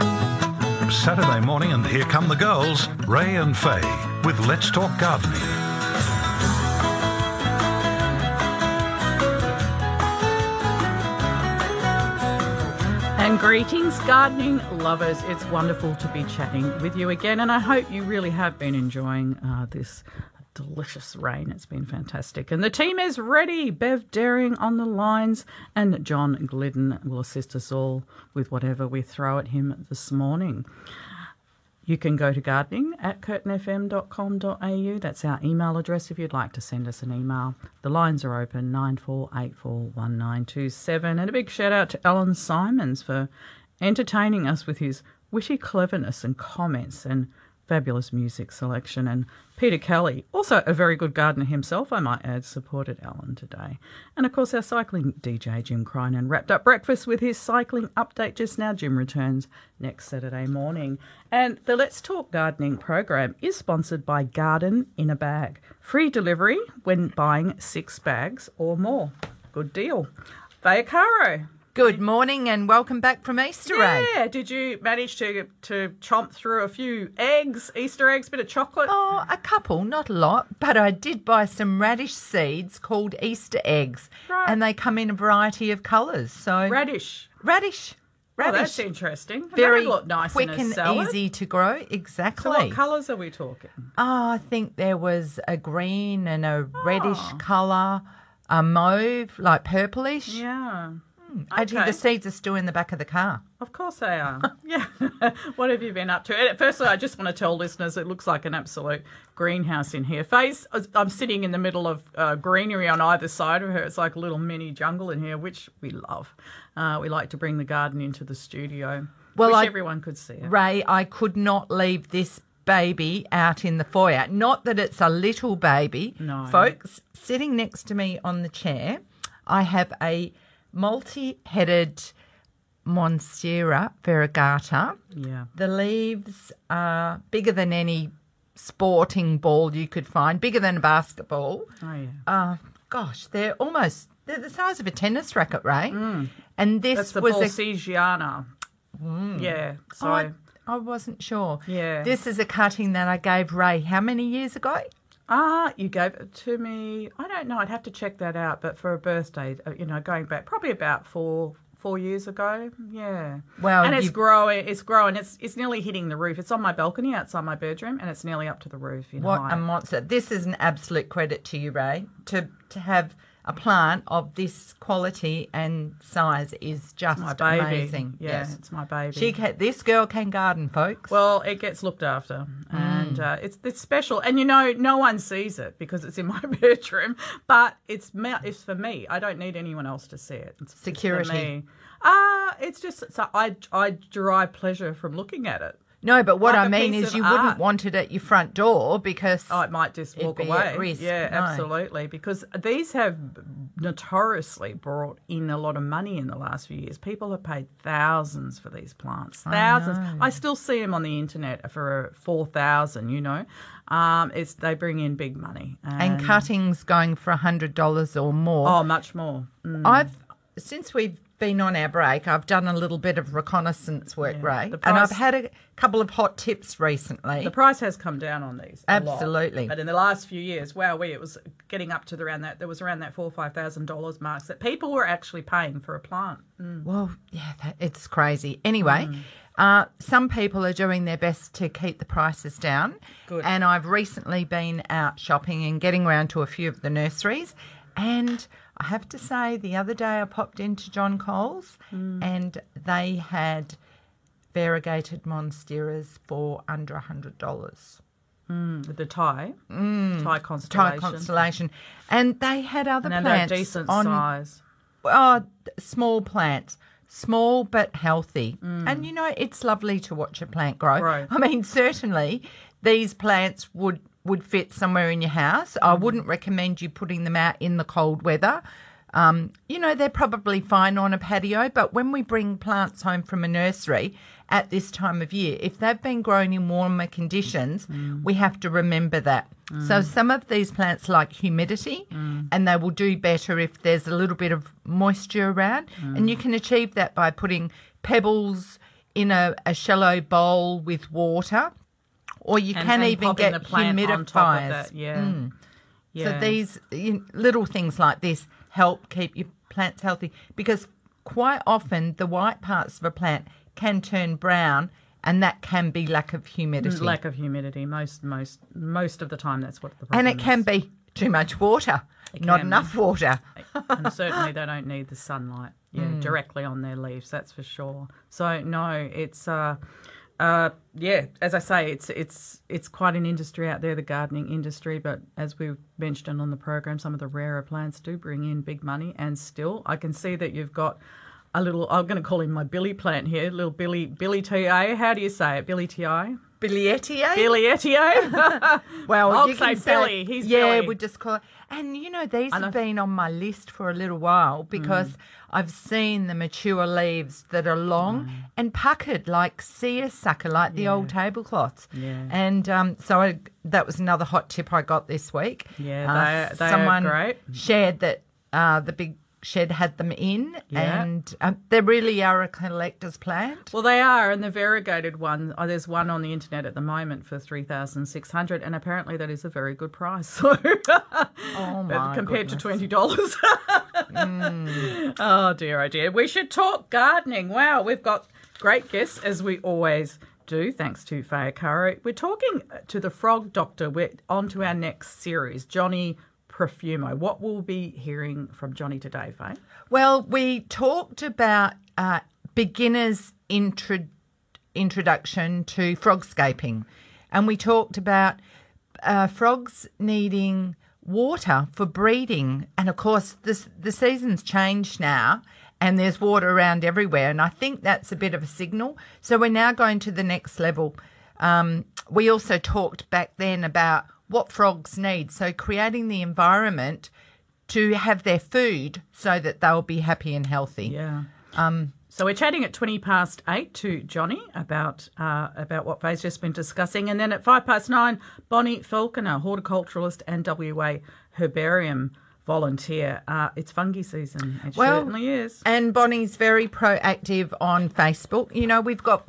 Saturday morning, and here come the girls, Ray and Faye, with Let's Talk Gardening. And greetings, gardening lovers. It's wonderful to be chatting with you again, and I hope you really have been enjoying uh, this delicious rain. It's been fantastic. And the team is ready. Bev Daring on the lines, and John Glidden will assist us all with whatever we throw at him this morning. You can go to gardening at curtinfm.com.au. That's our email address if you'd like to send us an email. The lines are open 94841927. And a big shout out to Alan Simons for entertaining us with his witty cleverness and comments and fabulous music selection. And Peter Kelly, also a very good gardener himself, I might add, supported Alan today. And of course, our cycling DJ, Jim Crinan, wrapped up breakfast with his cycling update just now. Jim returns next Saturday morning. And the Let's Talk Gardening program is sponsored by Garden in a Bag. Free delivery when buying six bags or more. Good deal. Faye Caro. Good morning and welcome back from Easter Ray. Yeah, did you manage to to chomp through a few eggs, Easter eggs, bit of chocolate? Oh, a couple, not a lot, but I did buy some radish seeds called Easter eggs, Right. and they come in a variety of colours. So Radish. radish, Oh, radish, that's interesting. very look nice quick and salad. easy to grow. Exactly. So what colours are we talking? Oh, I think there was a green and a reddish Oh. Ah. colour, a mauve, like purplish. Yeah, Actually, okay. the seeds are still in the back of the car. of course they are. yeah. what have you been up to? Firstly, I just want to tell listeners it looks like an absolute greenhouse in here. Face, I'm sitting in the middle of uh, greenery on either side of her. It's like a little mini jungle in here, which we love. Uh, we like to bring the garden into the studio. Well, Wish I- everyone could see it. Ray, I could not leave this baby out in the foyer. Not that it's a little baby. No. Folks, sitting next to me on the chair, I have a multi headed Monstera variegata. Yeah. The leaves are bigger than any sporting ball you could find, bigger than a basketball. Oh yeah. Uh, gosh, they're almost they're the size of a tennis racket, Ray. And this Mm. That's the was a Borsigiana. Yeah. So I, I wasn't sure. Yeah. This is a cutting that I gave Ray how many years ago? Ah, you gave it to me. I don't know. I'd have to check that out. But for a birthday, uh, you know, going back probably about four four years ago. Yeah. Well, and it's growing. It's growing. It's it's nearly hitting the roof. It's on my balcony outside my bedroom, and it's nearly up to the roof. What height. a monster. This is an absolute credit to you, Ray. To to have a plant of this quality and size is just my baby. amazing. Yeah, yes. it's my baby. She can, this girl can garden, folks. Well, it gets looked after, Mm. and uh, it's it's special. And you know, no one sees it because it's in my bedroom. But it's it's for me. I don't need anyone else to see it. It's, it's for Security. me. Ah, it's just so I I derive pleasure from looking at it. No, but what like I mean is you art. wouldn't want it at your front door because Oh, it might just walk away. Yeah, no. absolutely. Because these have notoriously brought in a lot of money in the last few years. People have paid thousands for these plants. Thousands. I, still see them on the internet for four thousand. You know, um, it's they bring in big money and cuttings going for a hundred dollars or more. Oh, much more. Mm. I've since we've been on our break, I've done a little bit of reconnaissance work, Ray, the and I've had a couple of hot tips recently. The price has come down on these. a lot. Absolutely. But in the last few years, wow, we it was getting up to the, around that. There was around that four or five thousand dollars marks that people were actually paying for a plant. well, yeah, that, it's crazy. Anyway, Mm. uh, some people are doing their best to keep the prices down, Good. and I've recently been out shopping and getting around to a few of the nurseries, and I have to say, the other day I popped into John Coles, Mm. and they had variegated monsteras for under a hundred dollars. Hmm, with the Thai, mm. Thai Thai constellation, constellation, and they had other and they're plants decent on size. oh, small plants, small but healthy. Hmm. And you know, it's lovely to watch a plant grow. Grow. I mean, certainly these plants would would fit somewhere in your house. I mm. wouldn't recommend you putting them out in the cold weather. Um, you know, they're probably fine on a patio, but when we bring plants home from a nursery at this time of year, if they've been grown in warmer conditions, mm. we have to remember that. So mm. some of these plants like humidity and they will do better if there's a little bit of moisture around. And you can achieve that by putting pebbles in a, a shallow bowl with water. Or you And- can and even get the plant on top of humidifiers. Yeah. Mm. yeah. So these you little things like this help keep your plants healthy because quite often the white parts of a plant can turn brown and that can be lack of humidity. lack of humidity. Most most most of the time, that's what the problem and it can be too much water, not can. enough water. and certainly they don't need the sunlight yeah Mm. directly on their leaves that's for sure so no it's uh uh yeah as i say it's it's it's quite an industry out there the gardening industry but as we mentioned on the program some of the rarer plants do bring in big money and still i can see that you've got a little i'm going to call him my billy plant here little billy billy ta how do you say it? Billy ti Bilietier? billy Well, I'll you say can Billy. He's yeah, Billy. we just call it. And you know, these have been on my list for a little while because Mm. I've seen the mature leaves that are long Mm. and puckered like seersucker, like the old tablecloths. Yeah. And um, so I, that was another hot tip I got this week. Yeah, Uh, they- they are someone great. shared that uh, the big shed had them in, Yeah. and um, they really are a collector's plant. Well, they are, and the variegated one. Oh, there's one on the internet at the moment for three thousand six hundred, and apparently that is a very good price. So, Oh my compared goodness. to twenty dollars. Oh dear, oh dear. We should talk gardening. Wow, we've got great guests as we always do. Thanks to Faye Caro. We're talking to the Frog Doctor. We're on to our next series, Johnny Prefumo. What will be hearing from Johnny today, Faye? Well, we talked about uh, beginners' intro- introduction to frogscaping, and we talked about uh, frogs needing water for breeding. And of course, this, the season's changed now, and there's water around everywhere. And I think that's a bit of a signal. So we're now going to the next level. Um, we also talked back then about what frogs need. So creating the environment to have their food so that they'll be happy and healthy. Yeah. Um, so we're chatting at twenty past eight to Johnny about uh, about what Faye's just been discussing, and then at five past nine, Bonnie Falconer, horticulturalist and WA herbarium volunteer. Uh, it's fungi season. It Well, certainly is. And Bonnie's very proactive on Facebook. You know, we've got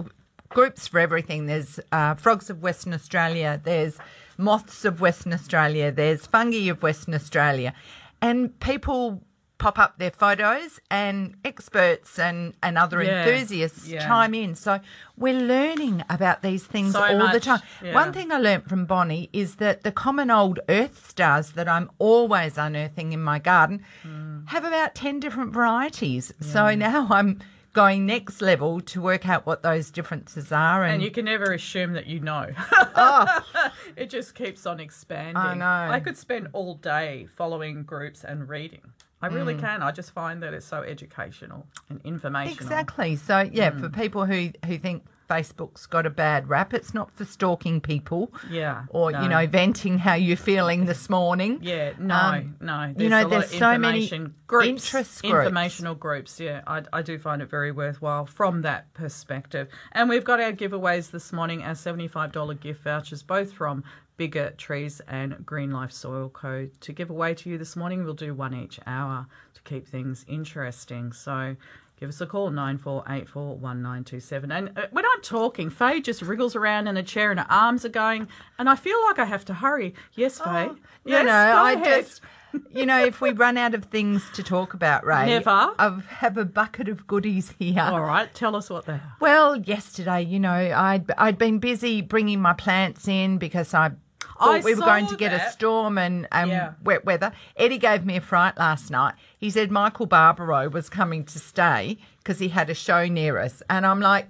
groups for everything. There's uh, Frogs of Western Australia, there's Moths of Western Australia, there's Fungi of Western Australia. And people pop up their photos and experts and, and other Yeah, enthusiasts yeah. chime in. So we're learning about these things So all the time. yeah. One thing I learnt from Bonnie is that the common old earth stars that I'm always unearthing in my garden Hmm. have about 10 different varieties. So now I'm going next level to work out what those differences are. And, And you can never assume that you know. it just keeps on expanding. Oh. I know. I could spend all day following groups and reading. I really can. I just find that it's so educational and informational. exactly. So, yeah, Hmm. for people who, who think Facebook's got a bad rap, it's not for stalking people. Yeah, Or, no. you know, venting how you're feeling this morning. Yeah, no, Um, no. There's you know, a lot there's of so many groups, interest groups. informational groups. Yeah, I, I do find it very worthwhile from that perspective. And we've got our giveaways this morning, our seventy-five dollar gift vouchers, both from Bigger Trees and Green Life Soil Co. to give away to you this morning. We'll do one each hour to keep things interesting. So. Give us a call, 94841927. And uh, when I'm talking, Faye just wriggles around in a chair and her arms are going, and I feel like I have to hurry. Yes, Faye? No, yes, no, go I ahead. just, you know, if we run out of things to talk about, Ray, Never. I have a bucket of goodies here. All right, tell us what they are. Well, yesterday, you know, I'd I'd been busy bringing my plants in because I thought I we were going to get a storm and, and Yeah. wet weather. Eddie gave me a fright last night. He said Michael Barbaro was coming to stay because he had a show near us, and I'm like.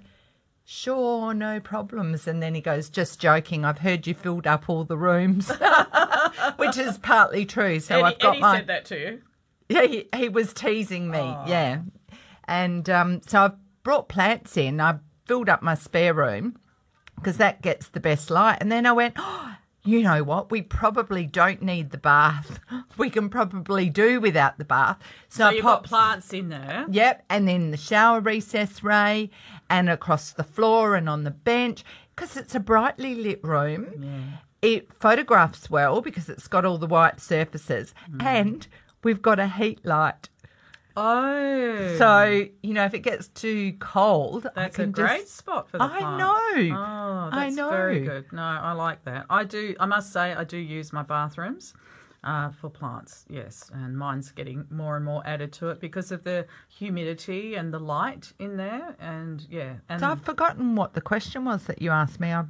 Sure, no problems. And then he goes, just joking. I've heard you filled up all the rooms, which is partly true. So Eddie, I've got Eddie my said that to you. yeah, he, he was teasing me. Yeah. And um, so I've brought plants in. I filled up my spare room because that gets the best light. And then I went, oh, you know what? We probably don't need the bath. We can probably do without the bath. So, So you've got plants in there. Yep, and then the shower recess ray and across the floor and on the bench because it's a brightly lit room. It photographs well because it's got all the white surfaces Mm. and we've got a heat light. Oh, So, you know, if it gets too cold, that's I a can a great just spot for the I know. Oh, I that's know. very good. No, I like that. I do. I must say, I do use my bathrooms. Uh, for plants, yes, and mine's getting more and more added to it because of the humidity and the light in there, and yeah, and So I've forgotten what the question was that you asked me. I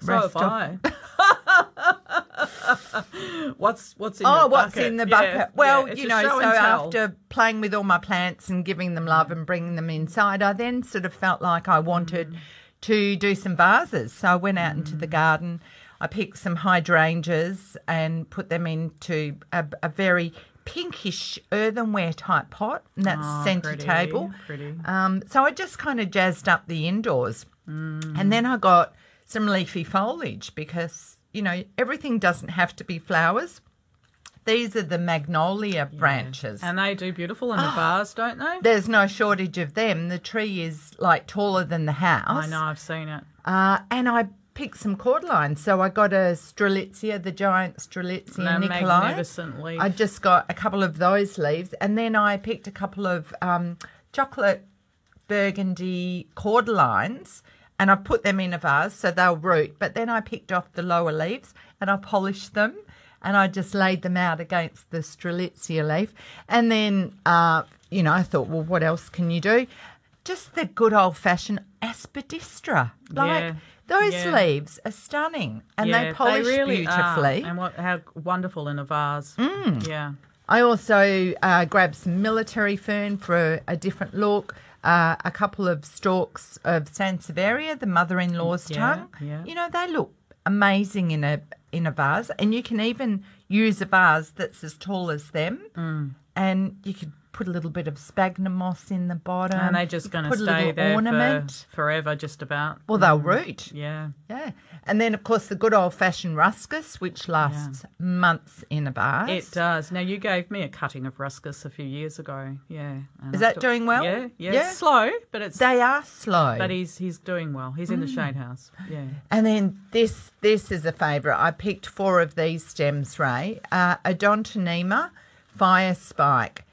so have off- I. what's what's in Oh, what's in the Yeah, bucket? well, yeah, you know, so after playing with all my plants and giving them love and bringing them inside, I then sort of felt like I wanted Mm. to do some vases. So I went out into the garden. I picked some hydrangeas and put them into a, a very pinkish earthenware type pot, and that's Oh, centre pretty, table. pretty. Um, so I just kind of jazzed up the indoors. Mm. And then I got some leafy foliage because, you know, everything doesn't have to be flowers. These are the magnolia branches. and they do beautiful in the vase, don't they? There's no shortage of them. The tree is like taller than the house. I know, I've seen it. Uh, and I picked some cordylines. So I got a Strelitzia, the giant Strelitzia They're Nicolai. magnificent leaf. I just got a couple of those leaves, and then I picked a couple of um, chocolate burgundy cordylines, and I put them in a vase so they'll root. But then I picked off the lower leaves and I polished them, and I just laid them out against the Strelitzia leaf. And then, uh, you know, I thought, well, what else can you do? Just the good old fashioned aspidistra. Like Yeah, those yeah. leaves are stunning, and yeah, they polish really are. beautifully. And what how wonderful in a vase. Mm. Yeah. I also uh, grabbed some military fern for a, a different look. Uh, a couple of stalks of Sansevieria, the mother-in-law's Yeah, tongue. yeah. You know they look amazing in a in a vase, and you can even use a vase that's as tall as them, Mm. and you could put a little bit of sphagnum moss in the bottom. And they're just going to stay there ornament. for forever, just about. Well, they'll root. Yeah. Yeah. And then, of course, the good old fashioned ruscus, which lasts months in a vase. It does. Now, you gave me a cutting of ruscus a few years ago. Yeah. Is I that doing well? Yeah. Yeah. Yeah. Slow, but it's. They are slow. but he's he's doing well. He's in the Mm. shade house. Yeah. And then this this is a favourite. I picked four of these stems, Ray. Uh, Odontonema, fire spike,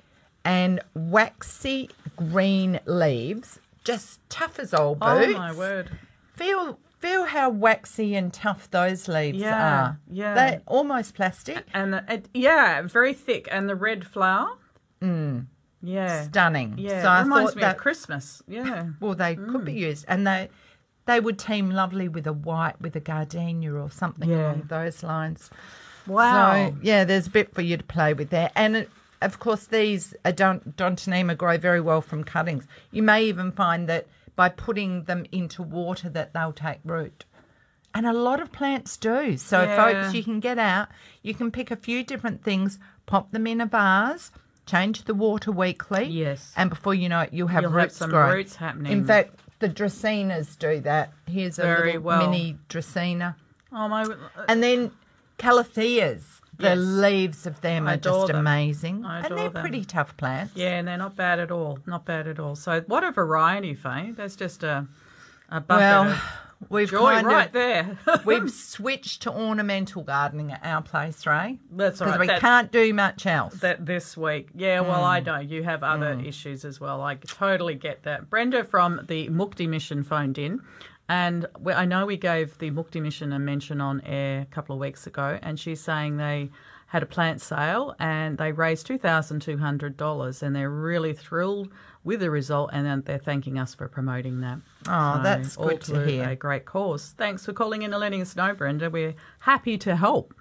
and waxy green leaves, just tough as old boots. Oh my word. Feel feel how waxy and tough those leaves Yeah, are. yeah. They're almost plastic. And it, yeah, very thick, and the red flower. Mm. Yeah. Stunning. Yeah. So I reminds me that of Christmas. Yeah. well they could Mm. be used and they they would team lovely with a white with a gardenia or something Yeah. along those lines. Wow. So yeah, there's a bit for you to play with there, and it, of course these Adont- Dontonema grow very well from cuttings. You may even find that by putting them into water that they'll take root, and a lot of plants do. So Yeah. folks, you can get out, you can pick a few different things, pop them in a vase. Change the water weekly. Yes. And before you know it, you'll have You'll have roots some growing. roots happening. In fact, the Dracaenas do that. Here's a Very little well. mini Dracaena. oh my. Uh, and then calatheas, the leaves of them I are just them. amazing. And they're them. pretty tough plants. Yeah, and they're not bad at all. Not bad at all. So what a variety, Faye. There's just a a bucket Well, of we've joy kind right of there. we've switched to ornamental gardening at our place, Ray. That's all Because right. we That- can't do much else. that this week. Yeah, well, Mm. I know you have other issues as well. I totally get that. Brenda from the Mukti Mission phoned in, and we, I know we gave the Mukti Mission a mention on air a couple of weeks ago, and she's saying they had a plant sale and they raised two thousand two hundred dollars, and they're really thrilled with the result, and they're thanking us for promoting that. Oh, that's good to to hear. A great cause. Thanks for calling in and letting us know, Brenda. We're happy to help.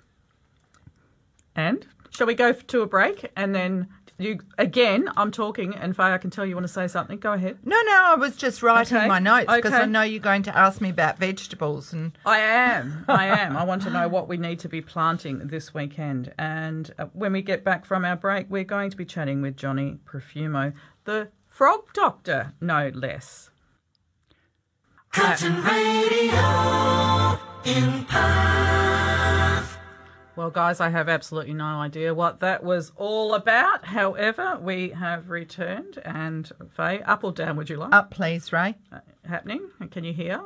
And shall we go to a break and then you again? I'm talking, and Faye, I can tell you want to say something. Go ahead. no, no, I was just writing Okay, my notes because I know you're going to ask me about vegetables and I am. I am. I want to know what we need to be planting this weekend. And uh, when we get back from our break, we're going to be chatting with Johnny Prefumo, the frog doctor, no less. Curtin Radio in Perth. Well, guys, I have absolutely no idea what that was all about. However, we have returned, and Faye, up or down would you like? Up, please, Ray. Uh, happening? Can you hear?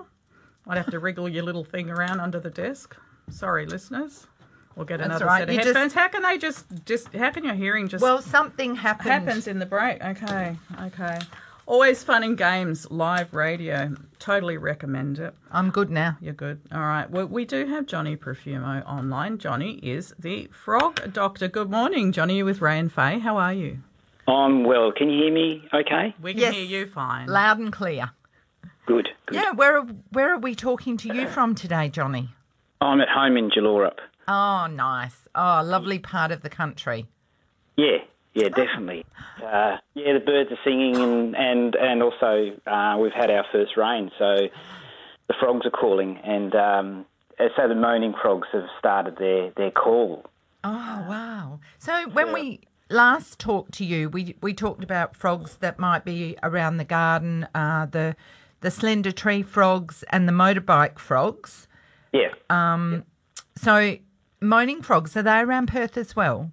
I'd have to wriggle your little thing around under the desk. Sorry, listeners. We'll get another right. set of You just- headphones. How can they just just? How can your hearing just Well, something happened. happens in the break? Okay, okay. Always fun and games, live radio. Totally recommend it. I'm good now. You're good. All right. Well, we do have Johnny Prefumo online. Johnny is the frog doctor. Good morning, Johnny. You with Ray and Faye? How are you? I'm well. Can you hear me okay? We can Yes. hear you fine. Loud and clear. Good. good. Yeah, where are, where are we talking to you from today, Johnny? I'm at home in Jallurup. Oh, nice. Oh, lovely part of the country. Yeah, yeah, definitely. Uh, yeah, the birds are singing, and and and also uh, we've had our first rain, so the frogs are calling, and um, so the moaning frogs have started their their call. Oh, wow. So when we last talked to you, we we talked about frogs that might be around the garden, uh, the the slender tree frogs and the motorbike frogs. Yeah. So moaning frogs are they around Perth as well?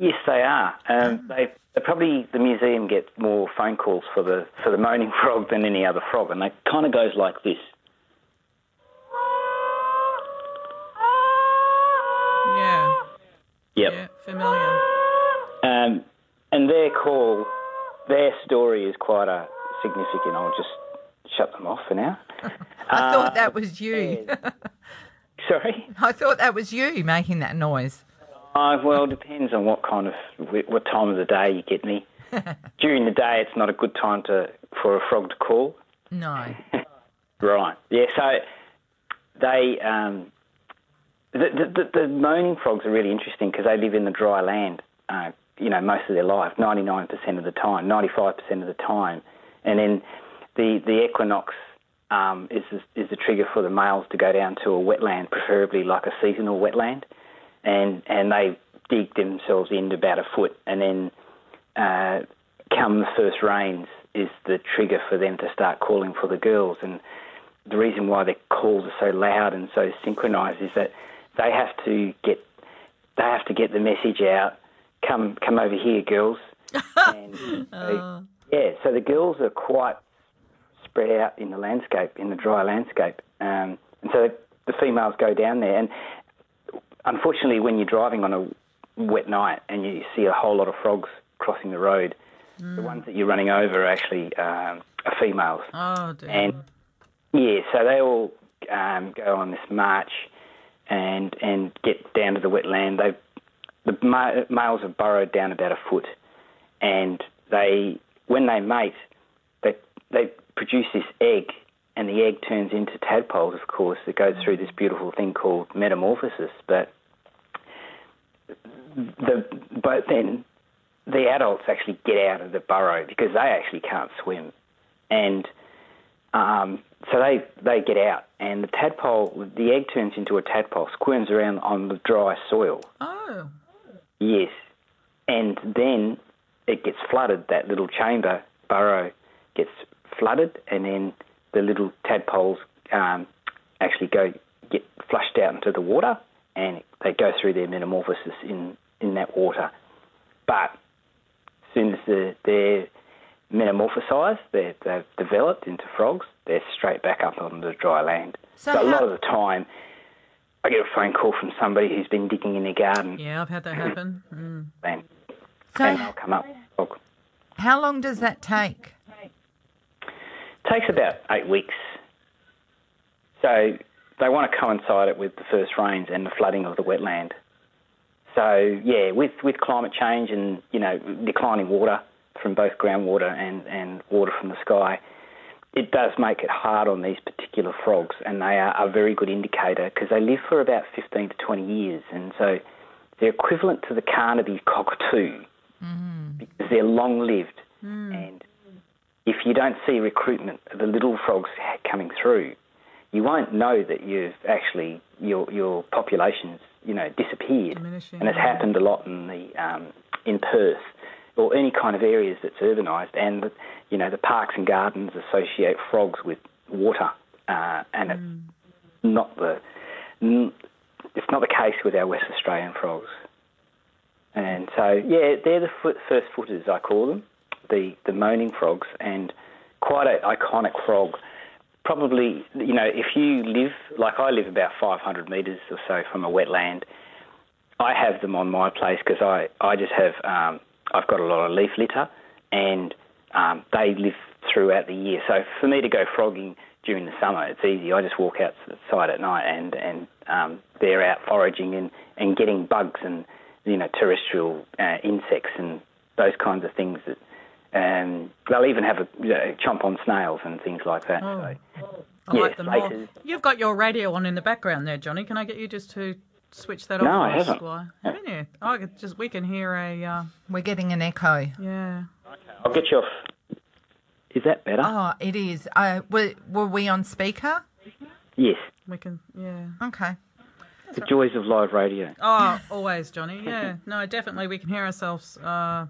Yes, they are. Um, they, they probably the museum gets more phone calls for the for the moaning frog than any other frog, and it kind of goes like this. Yeah. Yep. Yeah. Familiar. Um, and their call, their story is quite a significant. I'll just shut them off for now. I thought that was you. Sorry. I thought that was you making that noise. Uh, well, it depends on what kind of what time of the day you get me. During the day, it's not a good time to for a frog to call. No. Right. Yeah. So they um, the, the the moaning frogs are really interesting because they live in the dry land. Uh, you know, most of their life, ninety nine percent of the time, ninety five percent of the time, and then the the equinox um, is is the trigger for the males to go down to a wetland, preferably like a seasonal wetland, and and they dig themselves into about a foot, and then uh, come the first rains is the trigger for them to start calling for the girls. And the reason why their calls are so loud and so synchronized is that they have to get they have to get the message out. Come come over here, girls. and so, yeah, so the girls are quite spread out in the landscape, in the dry landscape, um, and so the females go down there. And unfortunately, when you're driving on a wet night and you see a whole lot of frogs crossing the road, the ones that you're running over are actually um, are females. Oh dear. And yeah, so they all um, go on this march and and get down to the wetland. They the ma- males have burrowed down about a foot, and they when they mate, they they produce this egg, and the egg turns into tadpoles. Of course, it goes through this beautiful thing called metamorphosis. But the but then the adults actually get out of the burrow because they actually can't swim, and um, so they they get out, and the tadpole, the egg turns into a tadpole, squirms around on the dry soil. oh. Yes, and then it gets flooded. That little chamber burrow gets flooded, and then the little tadpoles um, actually go get flushed out into the water, and they go through their metamorphosis in in that water. But as soon as the, they're metamorphosized, they're, they've developed into frogs, they're straight back up on the dry land. So So, a lot of the time, I get a phone call from somebody who's been digging in their garden, Yeah, I've had that happen. Mm. and, So and they'll come up. How long does that take? Takes about eight weeks. So they want to coincide it with the first rains and the flooding of the wetland. So yeah, with, with climate change and you know declining water from both groundwater and, and water from the sky, it does make it hard on these particular frogs, and they are a very good indicator because they live for about 15 to 20 years, and so they're equivalent to the Carnaby cockatoo mm. because they're long lived mm. and if you don't see recruitment of the little frogs coming through, you won't know that you've actually your your population's you know disappeared, Diminishing, and it's happened a lot in the um, in Perth or any kind of areas that's urbanised, and the, you know the parks and gardens associate frogs with water, uh, and it's not the n- it's not the case with our West Australian frogs. And so, yeah, they're the foot, first footers, I call them, the, the moaning frogs, and quite an iconic frog. Probably, you know, if you live, like I live about 500 metres or so from a wetland, I have them on my place because I, I just have, um, I've got a lot of leaf litter and um, they live throughout the year. So for me to go frogging during the summer, it's easy. I just walk outside at night and, and um, they're out foraging and, and getting bugs and, you know, terrestrial uh, insects and those kinds of things that um, they'll even have a you know, chomp on snails and things like that. Oh. So, I Yeah, like them all. You've got your radio on in the background there, Johnny. Can I get you just to switch that No, off? I haven't. Squire? Haven't you? Oh, I could just we can hear a uh, We're getting an echo. yeah. I'll get you off. Is that better? Oh, it is. Uh, were, were we on speaker? Yes. We can yeah. Okay. The joys of live radio. Oh, always, Johnny. Yeah, no, definitely, we can hear ourselves uh,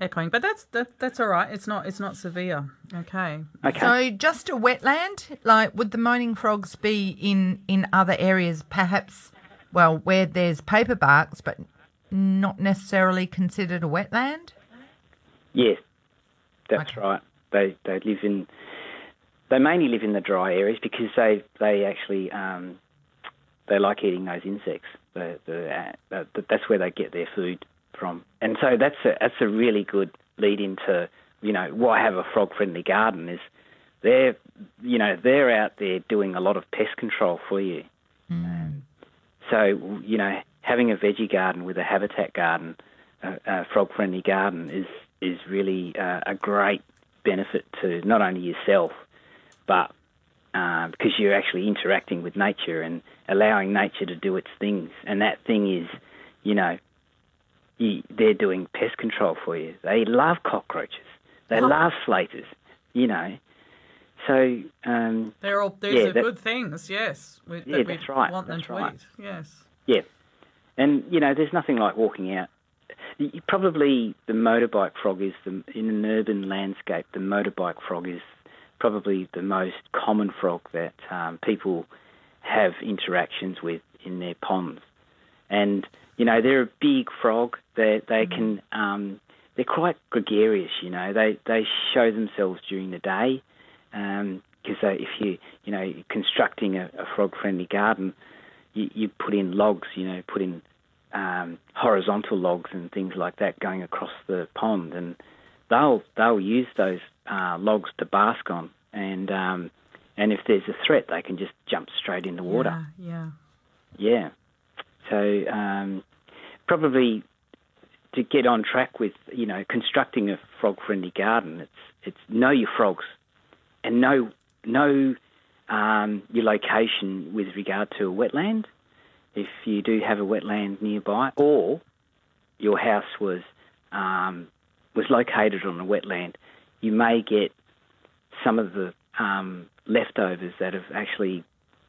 echoing, but that's that, that's all right. It's not it's not severe. Okay. Okay. So just a wetland? Like, would the moaning frogs be in, in other areas, perhaps, well, where there's paper barks, but not necessarily considered a wetland? Yes, that's right. They they live in they mainly live in the dry areas because they they actually um, they like eating those insects. The, the, uh, the, that's where they get their food from, and so that's a that's a really good lead into you know why have a frog friendly garden is they're you know they're out there doing a lot of pest control for you. Um, so you know having a veggie garden with a habitat garden, a, a frog friendly garden is is really uh, a great benefit to not only yourself, but uh, because you're actually interacting with nature and allowing nature to do its things. And that thing is, you know, you, they're doing pest control for you. They love cockroaches. They love slaters, you know. So, um, They're all these Yeah, are that- good things. Yes. We, Yeah, that we that's right, Want them that's to right. eat. Yes. Yeah, and you know, there's nothing like walking out. Probably the motorbike frog is the in an urban landscape. The motorbike frog is probably the most common frog that um, people have interactions with in their ponds, and you know they're a big frog. They they can um, they're quite gregarious. You know, they they show themselves during the day because they if you you know constructing a, a frog friendly garden you, you put in logs, you know, put in um, horizontal logs and things like that going across the pond, and they'll they'll use those uh, logs to bask on, and um, and if there's a threat, they can just jump straight in the water. Yeah. Yeah. So um, probably to get on track with you know constructing a frog-friendly garden, it's it's know your frogs and know know um, your location with regard to a wetland. If you do have a wetland nearby, or your house was um, was located on a wetland, you may get some of the um, leftovers that have actually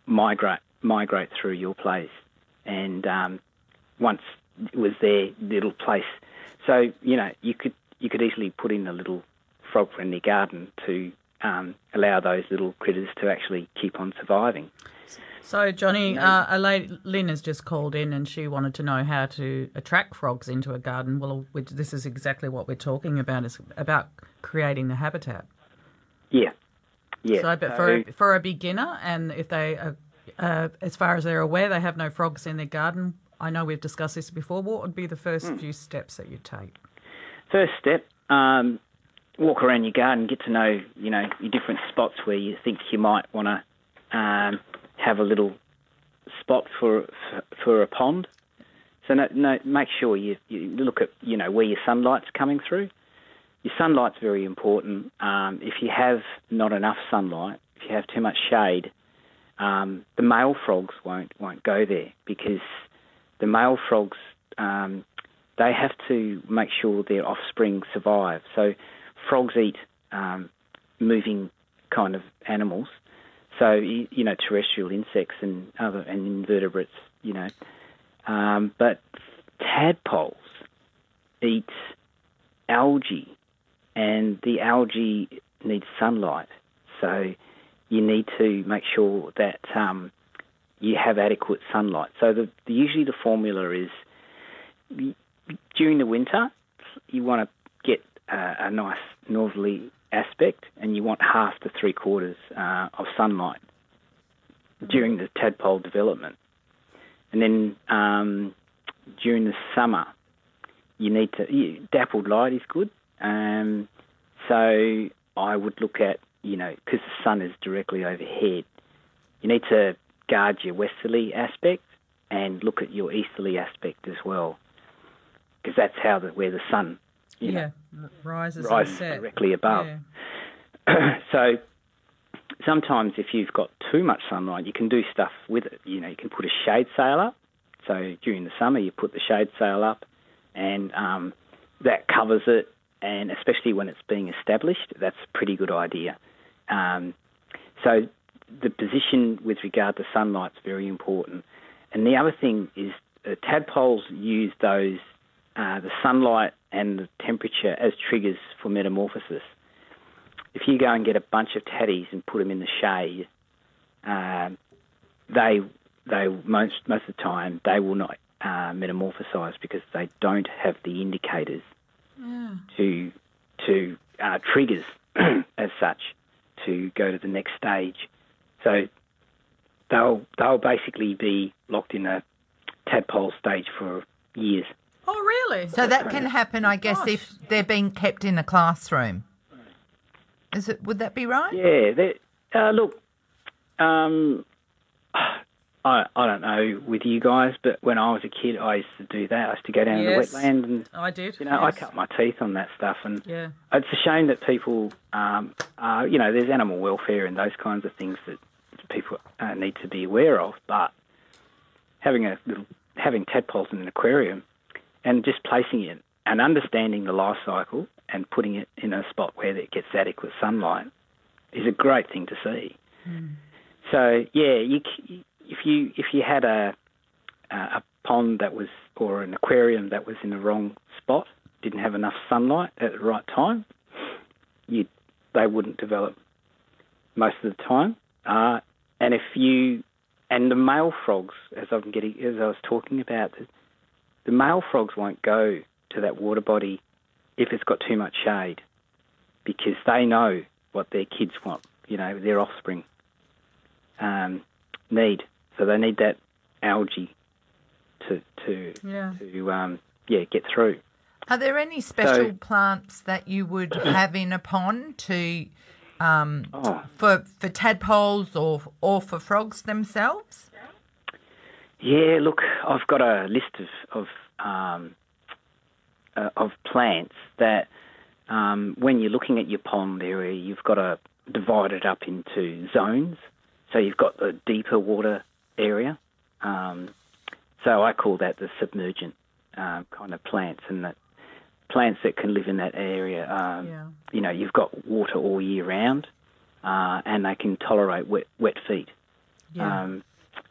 migrate migrate through your place, and um, once was their little place. So you know you could you could easily put in a little frog friendly garden to um, allow those little critters to actually keep on surviving. So, Johnny, uh, a lady, Lynn has just called in and she wanted to know how to attract frogs into a garden. Well, which, this is exactly what we're talking about, is about creating the habitat. Yeah, yeah. So, but for, for a beginner, and if they, are, uh, as far as they're aware, they have no frogs in their garden, I know we've discussed this before, what would be the first Hmm. few steps that you take? First step, um, walk around your garden, get to know, you know, your different spots where you think you might want to um, have a little spot for, for for a pond. So no, no, make sure you, you look at, you know, where your sunlight's coming through. Your sunlight's very important. Um, if you have not enough sunlight, if you have too much shade, um, the male frogs won't won't go there because the male frogs um, they have to make sure their offspring survive. So frogs eat um, moving kind of animals, so you, know terrestrial insects and other and invertebrates, you know. Um, but tadpoles eat algae, and the algae needs sunlight. So you need to make sure that um, you have adequate sunlight. So the, the, usually the formula is during the winter, you want to get a, a nice northerly aspect, and you want half to three quarters uh, of sunlight during the tadpole development. And then um, during the summer, you need to you, dappled light is good. Um, so I would look at you know because the sun is directly overhead, you need to guard your westerly aspect and look at your easterly aspect as well, because that's how the where the sun you know, yeah, rises, rises and set. directly above. Yeah. so sometimes if you've got too much sunlight, you can do stuff with it. You know, you can put a shade sail up. So during the summer, you put the shade sail up, and um, that covers it. And especially when it's being established, that's a pretty good idea. Um, so the position with regard to sunlight is very important. And the other thing is uh, tadpoles use those uh, the sunlight and the temperature as triggers for metamorphosis. If you go and get a bunch of taddies and put them in the shade, um, they they most most of the time they will not uh, metamorphosize because they don't have the indicators to to uh, triggers as such to go to the next stage. So they'll they'll basically be locked in a tadpole stage for years. Oh, really? So that can happen, I guess, Gosh. if they're being kept in a classroom. Is it? Would that be right? Yeah, uh, look, um, I I don't know with you guys, but when I was a kid, I used to do that. I used to go down Yes. to the wetland and I did. you know I cut my teeth on that stuff, and Yeah. it's a shame that people, um, uh, you know, there's animal welfare and those kinds of things that people uh, need to be aware of, but having a little having tadpoles in an aquarium and just placing it and understanding the life cycle and putting it in a spot where it gets adequate sunlight is a great thing to see. So yeah, you, if you if you had a a pond that was or an aquarium that was in the wrong spot, didn't have enough sunlight at the right time, you they wouldn't develop most of the time. Uh, and if you and the male frogs, as I'm getting as I was talking about, the, the male frogs won't go to that water body if it's got too much shade, because they know what their kids want. You know, their offspring um, need. So they need that algae to to Yeah. to um, yeah get through. Are there any special So- plants that you would have in a pond to um, Oh. for for tadpoles or or for frogs themselves? Yeah, look, I've got a list of of um, uh, of plants that um, when you're looking at your pond area, you've got to divide it up into zones. So you've got the deeper water area. Um, so I call that the submergent um, kind of plants, and that plants that can live in that area. Um, Yeah. You know, you've got water all year round, uh, and they can tolerate wet wet feet Yeah. um,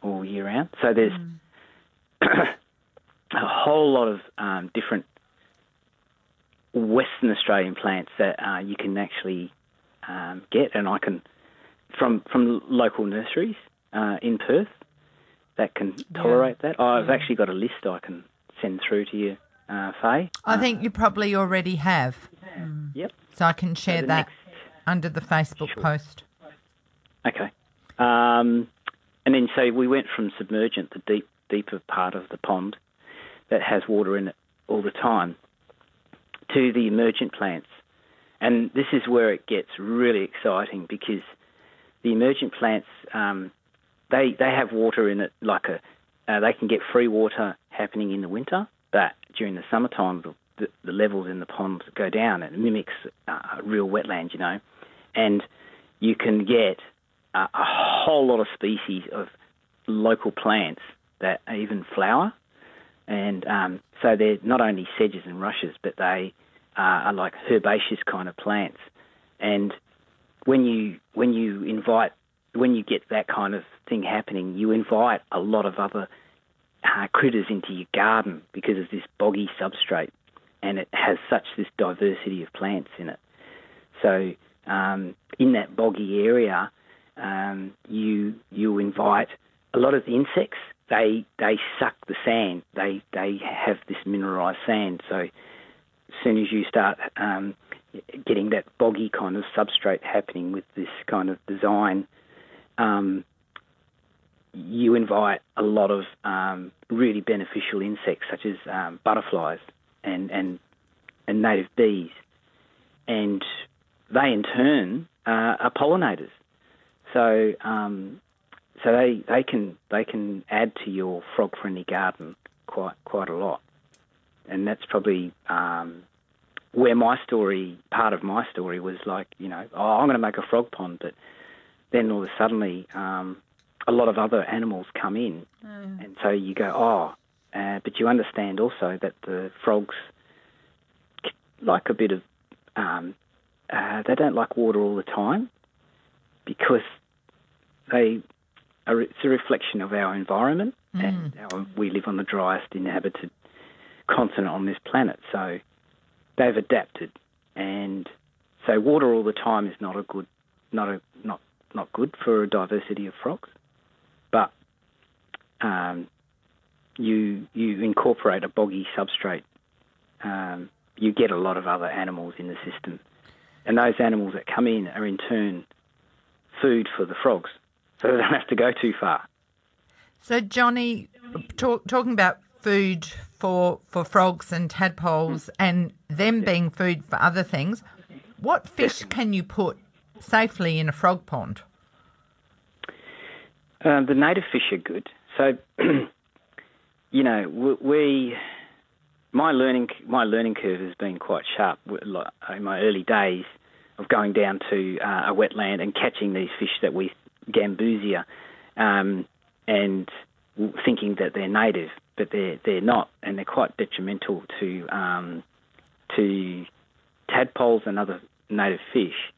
all year round. So there's a whole lot of um, different Western Australian plants that uh, you can actually um, get, and I can from from local nurseries uh, in Perth that can tolerate that. I've actually got a list I can send through to you, uh, Faye. I think you probably already have, Yep. so I can share the that next- under the Facebook Sure. post. Okay. Um, and then so we went from submergent, the deep, deeper part of the pond that has water in it all the time, to the emergent plants. And this is where it gets really exciting because the emergent plants, um, they they have water in it like a, uh, they can get free water happening in the winter, but during the summertime the, the, levels in the ponds go down. It mimics uh, real wetland, you know, and you can get a, a whole lot of species of local plants that even flower, and um, so they're not only sedges and rushes, but they uh, are like herbaceous kind of plants. And when you when you invite when you get that kind of thing happening, you invite a lot of other uh, critters into your garden because of this boggy substrate. and it has such this diversity of plants in it. So um, in that boggy area, um, you you invite a lot of the insects. They they suck the sand. They they have this mineralised sand. So as soon as you start um, getting that boggy kind of substrate happening with this kind of design, um, you invite a lot of um, really beneficial insects such as um, butterflies and, and and native bees, and they in turn uh, are pollinators. So um, so they, they can they can add to your frog friendly garden quite quite a lot, and that's probably um, where my story part of my story was like you know oh I'm going to make a frog pond, but then all of a suddenly um, a lot of other animals come in, and so you go oh, uh, but you understand also that the frogs like a bit of um, uh, they don't like water all the time because they are, it's a reflection of our environment and our, we live on the driest inhabited continent on this planet. So they've adapted, and so water all the time is not a good, not a not not good for a diversity of frogs. But um, you you incorporate a boggy substrate, um, you get a lot of other animals in the system, and those animals that come in are in turn food for the frogs, so they don't have to go too far. So, Johnny, talk, talking about food for for frogs and tadpoles and them being food for other things, what fish can you put safely in a frog pond? Um, the native fish are good. So, you know, we, my learning my learning curve has been quite sharp in my early days of going down to uh, a wetland and catching these fish that we gambusia, um, and thinking that they're native, but they're they're not, and they're quite detrimental to um, to tadpoles and other native fish.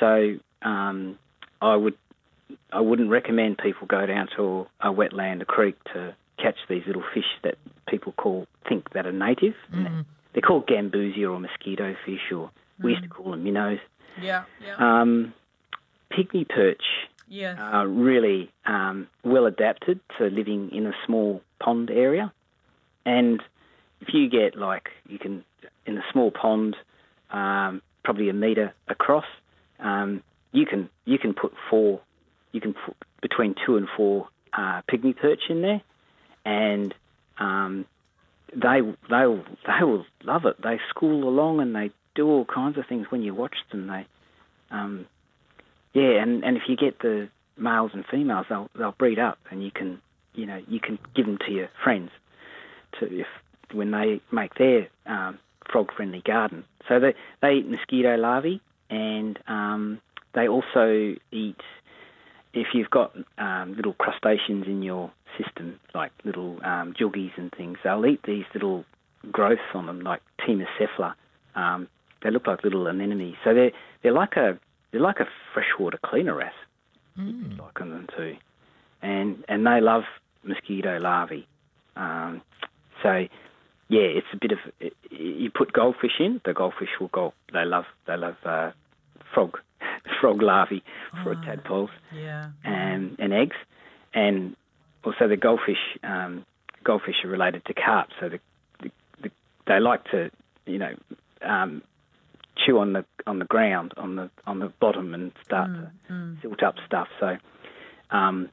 So um, I would I wouldn't recommend people go down to a wetland, a creek, to catch these little fish that people call think that are native. And They're called gambusia or mosquito fish, or we used to call them minnows. Yeah, yeah, Um, pygmy perch yes. are really um, well adapted to living in a small pond area. And if you get like you can in a small pond, um, probably a meter across, um, you can you can put four, you can put between two and four uh, pygmy perch in there, and um, they they will they will love it. They school along and they do all kinds of things when you watch them. They um, yeah, and, and if you get the males and females, they'll they'll breed up, and you can you know you can give them to your friends, to if when they make their um, frog friendly garden. So they they eat mosquito larvae, and um, they also eat if you've got um, little crustaceans in your system, like little um, gilgies and things. They'll eat these little growths on them, like Temnocephala. Um, they look like little anemones. So they're they're like a they're like a freshwater cleaner wrasse. Liken them too, and and they love mosquito larvae. Um, so yeah, it's a bit of you put goldfish in, the goldfish will go. They love they love uh, frog frog larvae for tadpoles yeah. and, and eggs, and also the goldfish. Um, goldfish are related to carp, so the, the, the, they like to, you know, um, chew on the on the ground on the on the bottom and start to silt up stuff. So, um,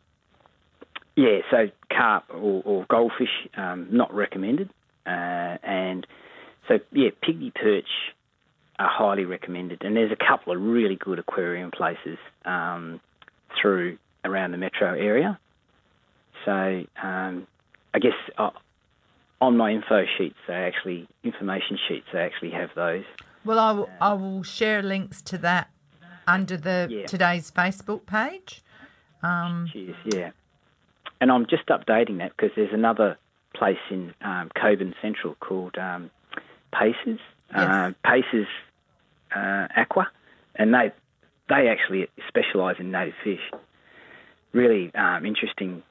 yeah, so carp or, or goldfish um, not recommended, uh, and so yeah, pygmy perch are highly recommended. And there's a couple of really good aquarium places um, through around the metro area. So um, I guess uh, on my info sheets, they actually information sheets, they actually have those. Well, I will, I will share links to that under the Yeah. today's Facebook page. Um, Cheers, yeah. And I'm just updating that because there's another place in um, Cockburn Central called um, Paces, uh, Paces uh, Aqua, and they they actually specialise in native fish. Really um, interesting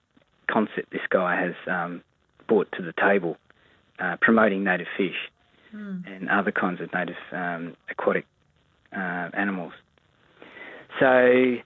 concept this guy has um, brought to the table, uh, promoting native fish. and other kinds of native um, aquatic uh, animals. So,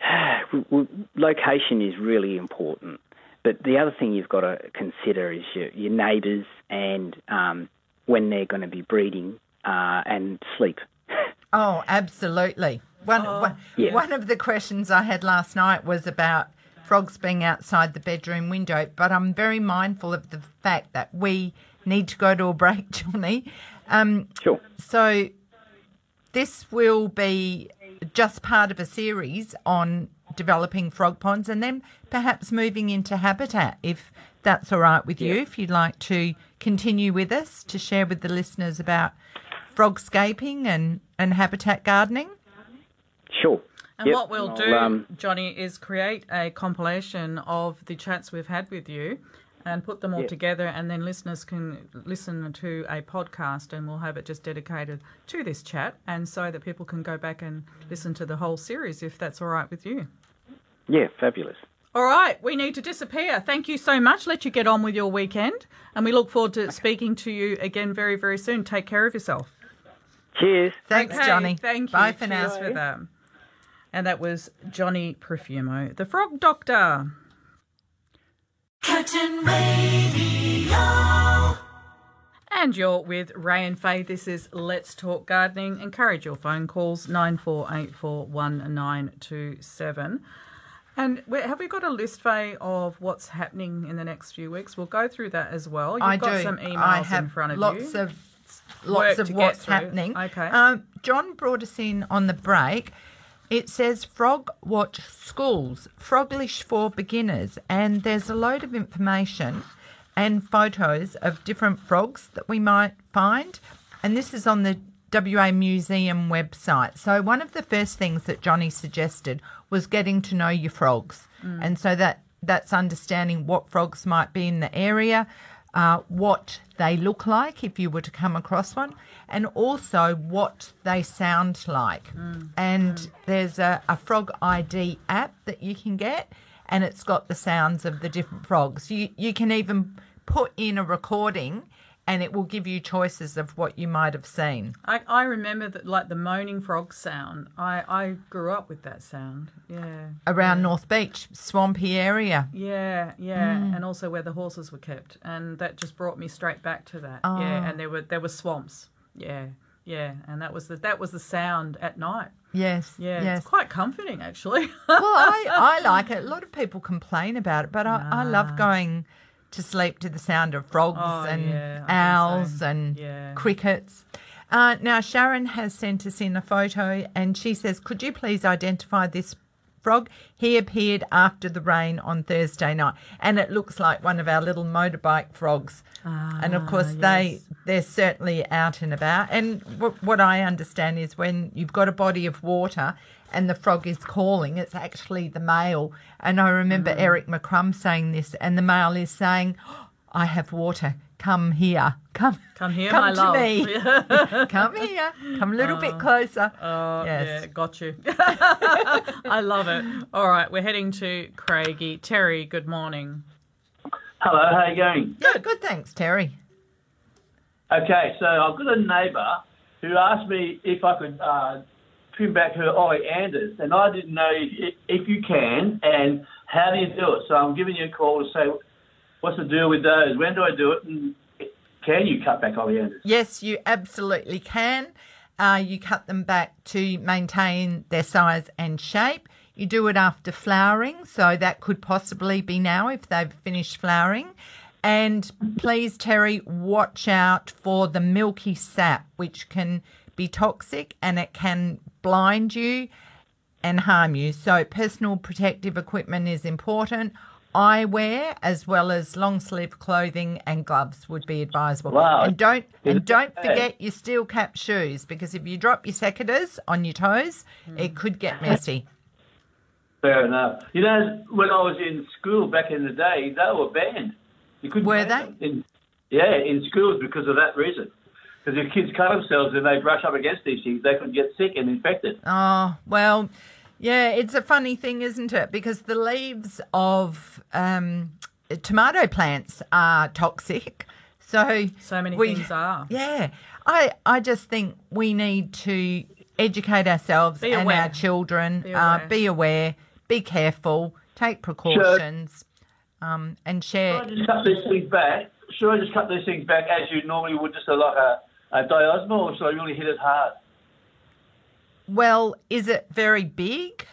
location is really important. But the other thing you've got to consider is your, your neighbours and um, when they're going to be breeding uh, and sleep. Oh, absolutely. One, one, Yeah. one of the questions I had last night was about frogs being outside the bedroom window, but I'm very mindful of the fact that we need to go to a break, Johnny. Um, Sure. so this will be just part of a series on developing frog ponds and then perhaps moving into habitat if that's all right with you if you'd like to continue with us to share with the listeners about frogscaping and, and habitat gardening Sure. And Yep, what we'll I'll, do, um, Johnny, is create a compilation of the chats we've had with you and put them all Yeah. together, and then listeners can listen to a podcast, and we'll have it just dedicated to this chat, and so that people can go back and listen to the whole series if that's all right with you. yeah, fabulous. All right, we need to disappear. Thank you so much. Let you get on with your weekend. And we look forward to okay. speaking to you again very, very soon. Take care of yourself. Cheers. Thanks, okay, Johnny. Thank you. Bye for now. for them. And that was Johnny Prefumo, the Frog Doctor. Curtin Radio. And you're with Ray and Faye. This is Let's Talk Gardening. Encourage your phone calls 94841927. And have we got a list, Faye, of what's happening in the next few weeks? We'll go through that as well. You've I got do. some emails I have in front of lots you. of lots of what's happening. Okay. Um, John brought us in on the break. It says Frog Watch Schools, Froglish for Beginners, and there's a load of information and photos of different frogs that we might find. And this is on the WA Museum website. So one of the first things that Johnny suggested was getting to know your frogs. Mm. And so that that's understanding what frogs might be in the area, uh, what they look like if you were to come across one, and also what they sound like. Mm. And mm. there's a, a frog ID app that you can get, and it's got the sounds of the different frogs. You you can even put in a recording, and it will give you choices of what you might have seen. I, I remember that, like the moaning frog sound. I, I grew up with that sound. Yeah. Around North Beach, swampy area. Yeah, yeah, Mm. and also where the horses were kept, and that just brought me straight back to that. Oh. Yeah, and there were there were swamps. Yeah, yeah, and that was the that was the sound at night. Yes, Yeah, yes. it's quite comforting actually. well, I, I like it. A lot of people complain about it, but I, I love going to sleep to the sound of frogs Oh, and yeah, owls and Yeah. crickets. Uh, now, Sharon has sent us in a photo and she says, Could you please identify this frog? He appeared after the rain on Thursday night, and it looks like one of our little motorbike frogs. and of course, they they're certainly out and about. And w- what I understand is when you've got a body of water and the frog is calling, it's actually the male. And I remember Eric McCrum saying this, and the male is saying, "Oh, "I have water. Come here. Come, Come here, come my to love." me. come here. Come a little bit closer." Oh, Yes. yeah, got you. I love it. All right, we're heading to Craigie. Terry, good morning. Hello, how are you going? Good, good. Thanks, Terry. Okay, so I've got a neighbour who asked me if I could uh, trim back her oleanders, and I didn't know if, if you can and how do you do it. So I'm giving you a call to say what's the deal with those? When do I do it? And can you cut back oleanders? Yes, you absolutely can. Uh, you cut them back to maintain their size and shape. You do it after flowering, so that could possibly be now if they've finished flowering. And please, Terry, watch out for the milky sap, which can be toxic and it can blind you and harm you. So, personal protective equipment is important. Eyewear as well as long sleeve clothing and gloves would be advisable. Wow. And don't and don't forget your steel cap shoes because if you drop your secateurs on your toes, it could get hmm. messy. Fair enough. You know, when I was in school back in the day, they were banned. You couldn't Were they? In, yeah, in schools because of that reason. Because if kids cut themselves and they brush up against these things, they could get sick and infected. Oh, well, yeah, it's a funny thing, isn't it? Because the leaves of um, tomato plants are toxic. So So many we- things are. Yeah, I I just think we need to educate ourselves Be and aware. our children. Be uh, aware. be aware. Be careful. Take precautions. Um, and share. Should I just cut these things back? Should I just cut these things back as you normally would, just a, like a, a diosma, or should I really hit it hard? Well, is it very big?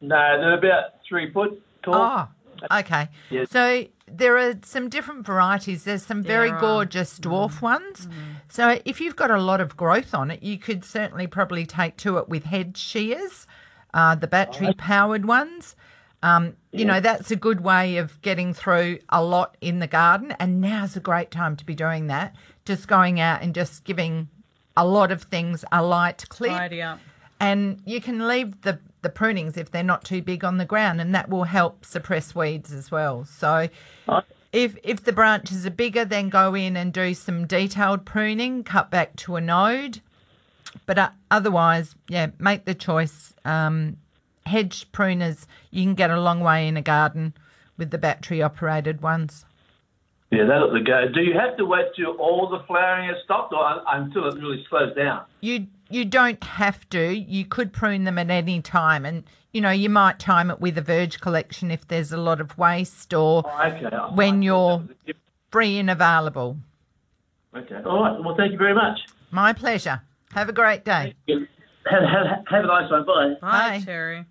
No, they're about three foot tall. Oh, okay. Yes. So there are some different varieties. There's some very There gorgeous dwarf ones. So if you've got a lot of growth on it, you could certainly probably take to it with head shears, uh, the battery powered ones. Um, you know, that's a good way of getting through a lot in the garden. And now's a great time to be doing that. Just going out and just giving a lot of things a light clip. Tidy up. and you can leave the the prunings if they're not too big on the ground and that will help suppress weeds as well. So if if the branches are bigger then go in and do some detailed pruning cut back to a node. But uh, otherwise yeah make the choice. Um, hedge pruners you can get a long way in a garden with the battery operated ones Yeah, they look the go. Do you have to wait till all the flowering has stopped, or until it really slows down? you you don't have to. You could prune them at any time, and you know you might time it with a verge collection if there's a lot of waste or Oh, okay. when you're free and available. Okay. All right. Well, thank you very much. My pleasure. Have a great day. Have, have, have a nice one. Bye. Bye, Bye. Terry.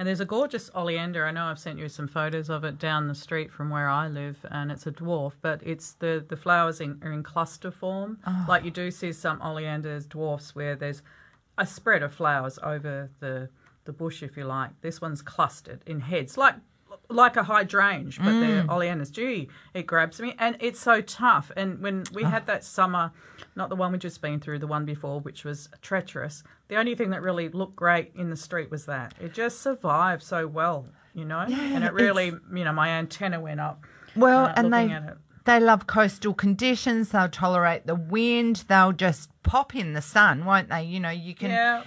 And there's a gorgeous oleander. I know I've sent you some photos of it down the street from where I live, and it's a dwarf, but it's the the flowers in, are in cluster form. Ah. Like you do see some oleanders, dwarfs, where there's a spread of flowers over the the bush, if you like. This one's clustered in heads, like like a hydrangea, but they're oleanders. Gee, it grabs me, and it's so tough. And when we had that summer, not the one we just been through, the one before, which was treacherous. The only thing that really looked great in the street was that it just survived so well, you know. Yeah, and it really, you know, my antenna went up. Well, uh, and they at it. they love coastal conditions. They'll tolerate the wind. They'll just pop in the sun, won't they? You know, you can Yeah,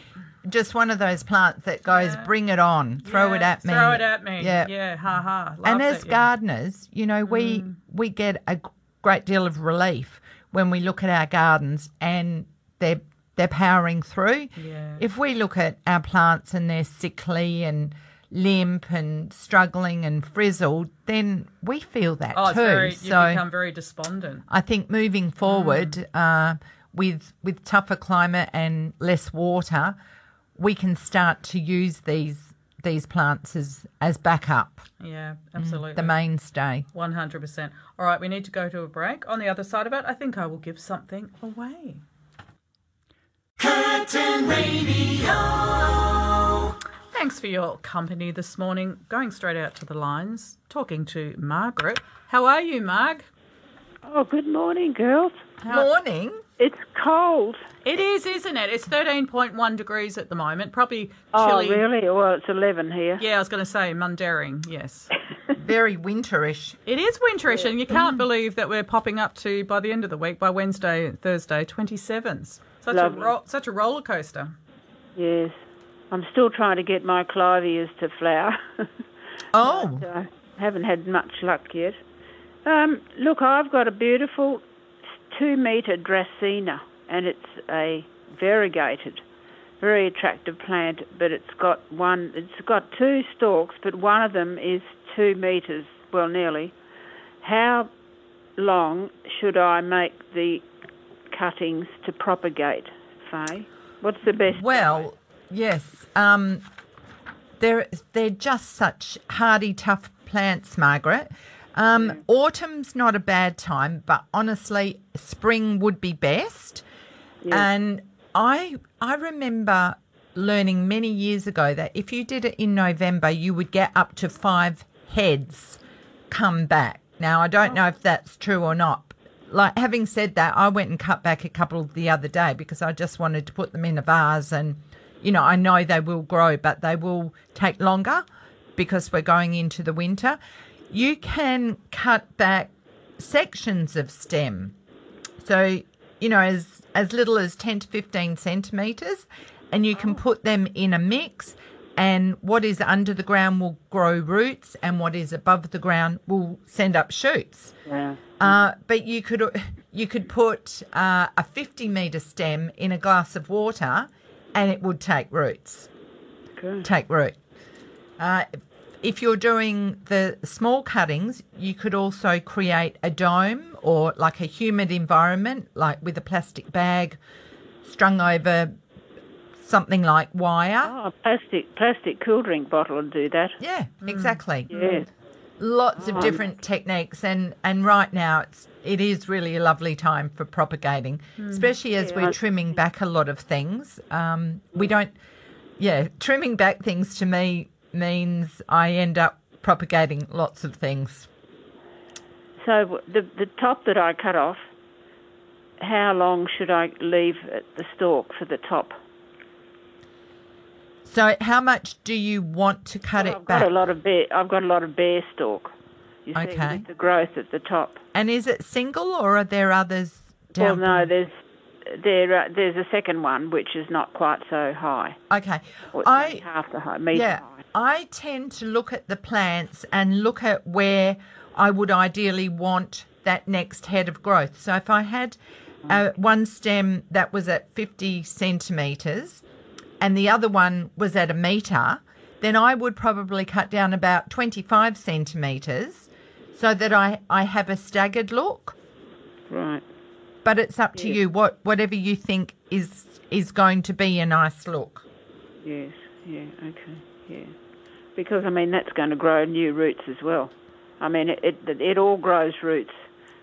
just one of those plants that goes, Yeah. bring it on, throw it at me. Throw it at me. Yeah. yeah, ha ha. and as it, yeah. gardeners, you know, we Mm. we get a great deal of relief when we look at our gardens and they're they're powering through. Yeah. If we look at our plants and they're sickly and limp and struggling and frizzled, then we feel that oh, it's too. very, you so become very despondent. I think moving forward Mm. uh, with with tougher climate and less water, we can start to use these these plants as as backup, Yeah, absolutely. the mainstay. 100%. All right, we need to go to a break. On the other side of it, I think I will give something away. Curtin Radio. Thanks for your company this morning. Going straight out to the lines, talking to Margaret. How are you, Marg? Oh, good morning, girls. Morning. It's cold. It is, isn't it? It's 13.1 degrees at the moment. Probably chilly. Oh, really? Well, it's 11 here. Yeah, I was going to say Mundaring, yes. Very winterish. It is winterish, and you can't believe that we're popping up to, by the end of the week, by Wednesday, Thursday, 27s. Such, a, Lovely. ro- such a roller coaster. Yes. I'm still trying to get my clivias to flower. Oh, I haven't had much luck yet. Um, look, I've got a beautiful two metre Dracaena, and it's a variegated, very attractive plant. But it's got one. It's got two stalks, but one of them is two metres, well, nearly. How long should I make the cuttings to propagate, Faye? What's the best? well, yes. Um, they're they're just such hardy, tough plants, Margaret. Um, Autumn's not a bad time, but honestly, spring would be best. And I I remember learning many years ago that if you did it in November, you would get up to five heads come back. Now I don't know if that's true or not. Like having said that, I went and cut back a couple the other day because I just wanted to put them in a vase and you know, I know they will grow, but they will take longer because we're going into the winter. You can cut back sections of stem. So, you know, as as little as 10 to 15 centimeters and you can put them in a mix and what is under the ground will grow roots, and what is above the ground will send up shoots. Yeah. Uh, but you could you could put uh, a 50 meter stem in a glass of water, and it would take roots. Good. Take root. Uh, if you're doing the small cuttings, you could also create a dome or like a humid environment, like with a plastic bag strung over something like wire. Oh, a plastic plastic cool drink bottle would do that. Yeah, exactly. Mm. Yes. Lots of um, different techniques, and and right now it's it is really a lovely time for propagating, mm. especially as we're trimming back a lot of things. Um, we don't, yeah, trimming back things to me means I end up propagating lots of things. So the the top that I cut off, how long should I leave at the stalk for the top? So, how much do you want to cut Well, it I've back? got a lot of bare. I've got a lot of bare stalk. You Okay. with the growth at the top. And is it single or are there others down? Well, no, there's there uh, there's a second one which is not quite so high. Okay. I half the high, Yeah, high. I tend to look at the plants and look at where I would ideally want that next head of growth. So if I had uh, one stem that was at 50 centimetres and the other one was at a metre, then I would probably cut down about 25 centimetres so that I, I have a staggered look. Right. But it's up to you, what whatever you think is is going to be a nice look. Yes. Yeah. Okay. Yeah. Because I mean that's going to grow new roots as well. I mean it it, it all grows roots,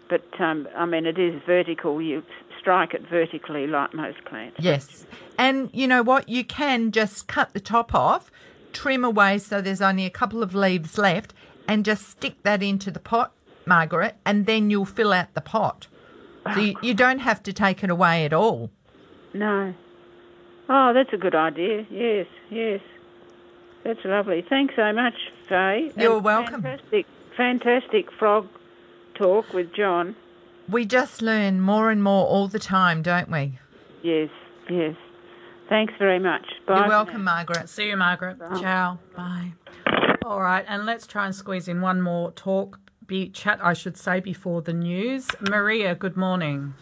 but um, I mean it is vertical. You strike it vertically like most plants. Yes. And you know what? You can just cut the top off, trim away so there's only a couple of leaves left, and just stick that into the pot, Margaret, and then you'll fill out the pot. So you, you don't have to take it away at all. No. Oh, that's a good idea. Yes. Yes. That's lovely. Thanks so much, Faye. You're And welcome. Fantastic, fantastic frog talk with John. We just learn more and more all the time, don't we? Yes. Yes. Thanks very much. Bye. You're welcome, now. Margaret. See you, Margaret. Ciao. Bye. All right, and let's try and squeeze in one more talk, be chat, I should say, before the news. Maria, good morning.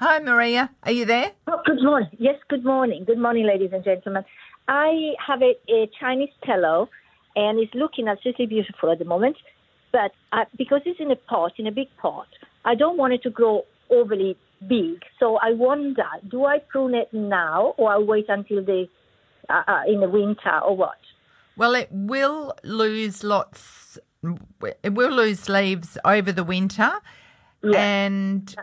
Hi, Maria. Are you there? Oh, good morning. Yes, good morning. Good morning, ladies and gentlemen. I have a, a Chinese pillow, and it's looking absolutely beautiful at the moment. But I, because it's in a pot, in a big pot, I don't want it to grow overly big. So I wonder, do I prune it now, or I wait until the uh, uh, in the winter, or what? Well, it will lose lots. It will lose leaves over the winter, and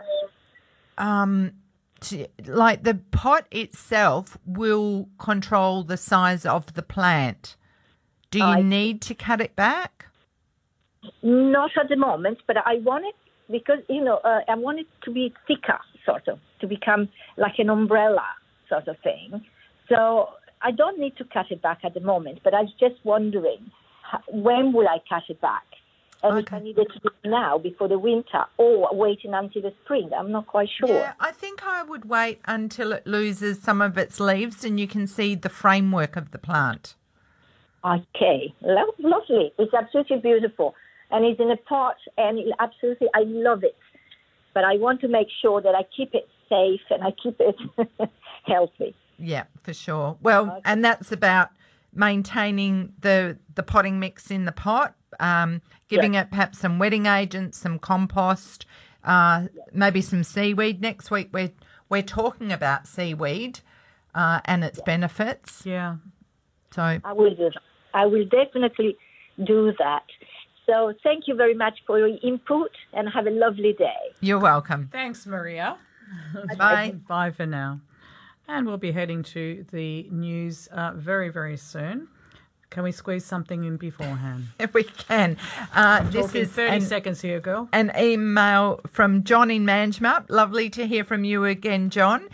um, to, like the pot itself will control the size of the plant. Do you I need to cut it back? Not at the moment, but I want it because you know uh, I want it to be thicker, sort of, to become like an umbrella sort of thing. So I don't need to cut it back at the moment, but I was just wondering when will I cut it back, and if I needed to do it now before the winter or waiting until the spring. I'm not quite sure. Yeah, I think I would wait until it loses some of its leaves and you can see the framework of the plant. Okay, Lo- lovely. It's absolutely beautiful, and it's in a pot, and it absolutely, I love it. But I want to make sure that I keep it safe and I keep it healthy. Yeah, for sure. Well, and that's about maintaining the the potting mix in the pot, um, giving it perhaps some wetting agents, some compost, uh, maybe some seaweed. Next week we're we're talking about seaweed uh, and its benefits. Yeah. So I will do that. I will definitely do that. So thank you very much for your input, and have a lovely day. you're welcome. Thanks, Maria. Bye. Bye for now. And we'll be heading to the news uh, very, very soon. Can we squeeze something in beforehand? If we can. Uh, this is 30 an, seconds here, girl. an email from John in Manjimup. Lovely to hear from you again, John.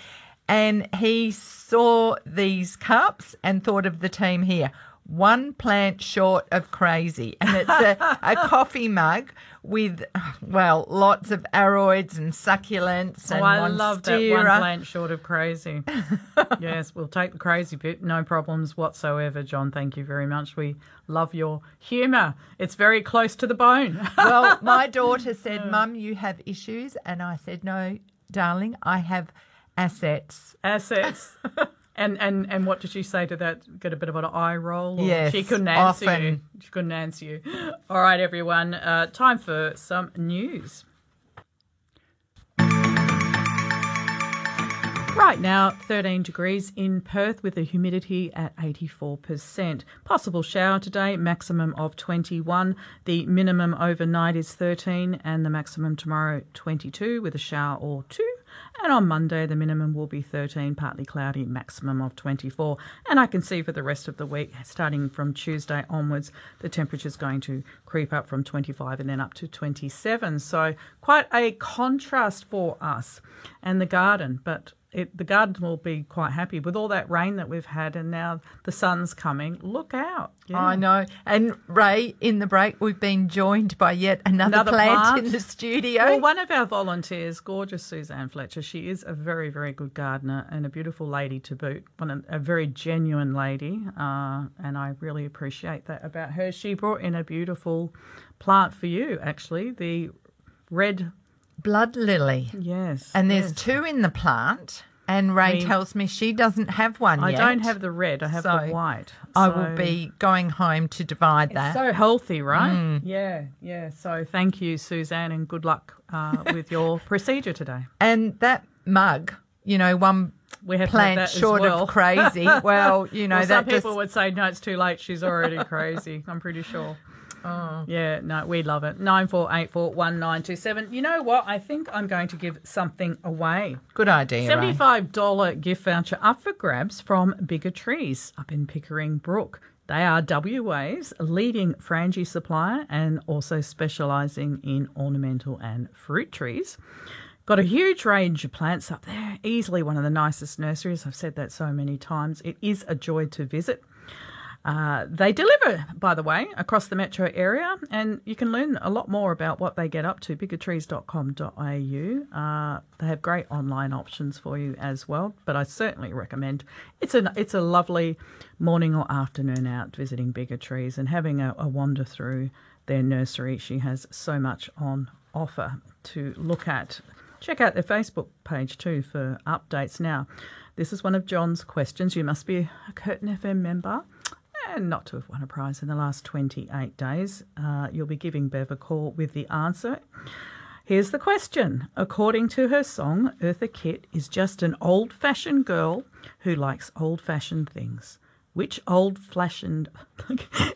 And he saw these cups and thought of the team here. one plant short of crazy. And it's a, a coffee mug with, well, lots of aroids and succulents oh, and Oh, I love that one monstera. plant short of crazy. yes, we'll take the crazy bit. No problems whatsoever, John. Thank you very much. We love your humour. It's very close to the bone. well, my daughter said, Mum, you have issues. And I said, No, darling, I have assets. Assets. And, and and what did she say to that? Get a bit of an eye roll? or Yes, she couldn't answer you. often. She couldn't answer you. All right, everyone. Uh, time for some news. Right now, 13 degrees in Perth with the humidity at 84%. Possible shower today, maximum of 21. The minimum overnight is 13, and the maximum tomorrow 22 with a shower or two. And on Monday, the minimum will be 13, partly cloudy, maximum of 24. And I can see for the rest of the week, starting from Tuesday onwards, the temperature is going to creep up from 25 and then up to 27. So quite a contrast for us and the garden. But it, the garden will be quite happy with all that rain that we've had, and now the sun's coming. Look out! Yeah. I know. And Ray, in the break, we've been joined by yet another, Another plant, plant. in the studio. Well, one of our volunteers, gorgeous Suzanne Fletcher, she is a very, very good gardener and a beautiful lady to boot. One, a very genuine lady, uh, and I really appreciate that about her. She brought in a beautiful plant for you, actually, the red. Blood lily. Yes, And there's yes. two in the plant. And Ray tells me she doesn't have one yet. I yet. don't have the red. I have So, the white. I will be going home to divide that. So healthy, right? Mm. Yeah, yeah. So thank you, Suzanne, and good luck uh, with your procedure today. and that mug, you know, one We have plant that short well. of crazy. Well, you know, well, some that just people would say, no, it's too late. She's already crazy. I'm pretty sure. Oh. Yeah, no, we love it. 94841927. You know what? I think I'm going to give something away. good idea. $75 gift voucher up for grabs from Bigger Trees up in Pickering Brook. They are WA's leading frangie supplier and also specialising in ornamental and fruit trees. Got a huge range of plants up there, easily one of the nicest nurseries. I've said that so many times. It is a joy to visit. Uh, they deliver, by the way, across the metro area, and you can learn a lot more about what they get up to. Biggertrees.com.au. Uh, they have great online options for you as well, but I certainly recommend. It's a it's a lovely morning or afternoon out visiting Bigger Trees and having a, a wander through their nursery. She has so much on offer to look at. Check out their Facebook page too for updates. Now, this is one of John's questions. You must be a Curtin FM member and not to have won a prize in the last 28 days. Uh, you'll be giving Bev a call with the answer. Here's the question. According to her song, Eartha Kitt is just an old fashioned girl who likes old fashioned things. Which old fashioned.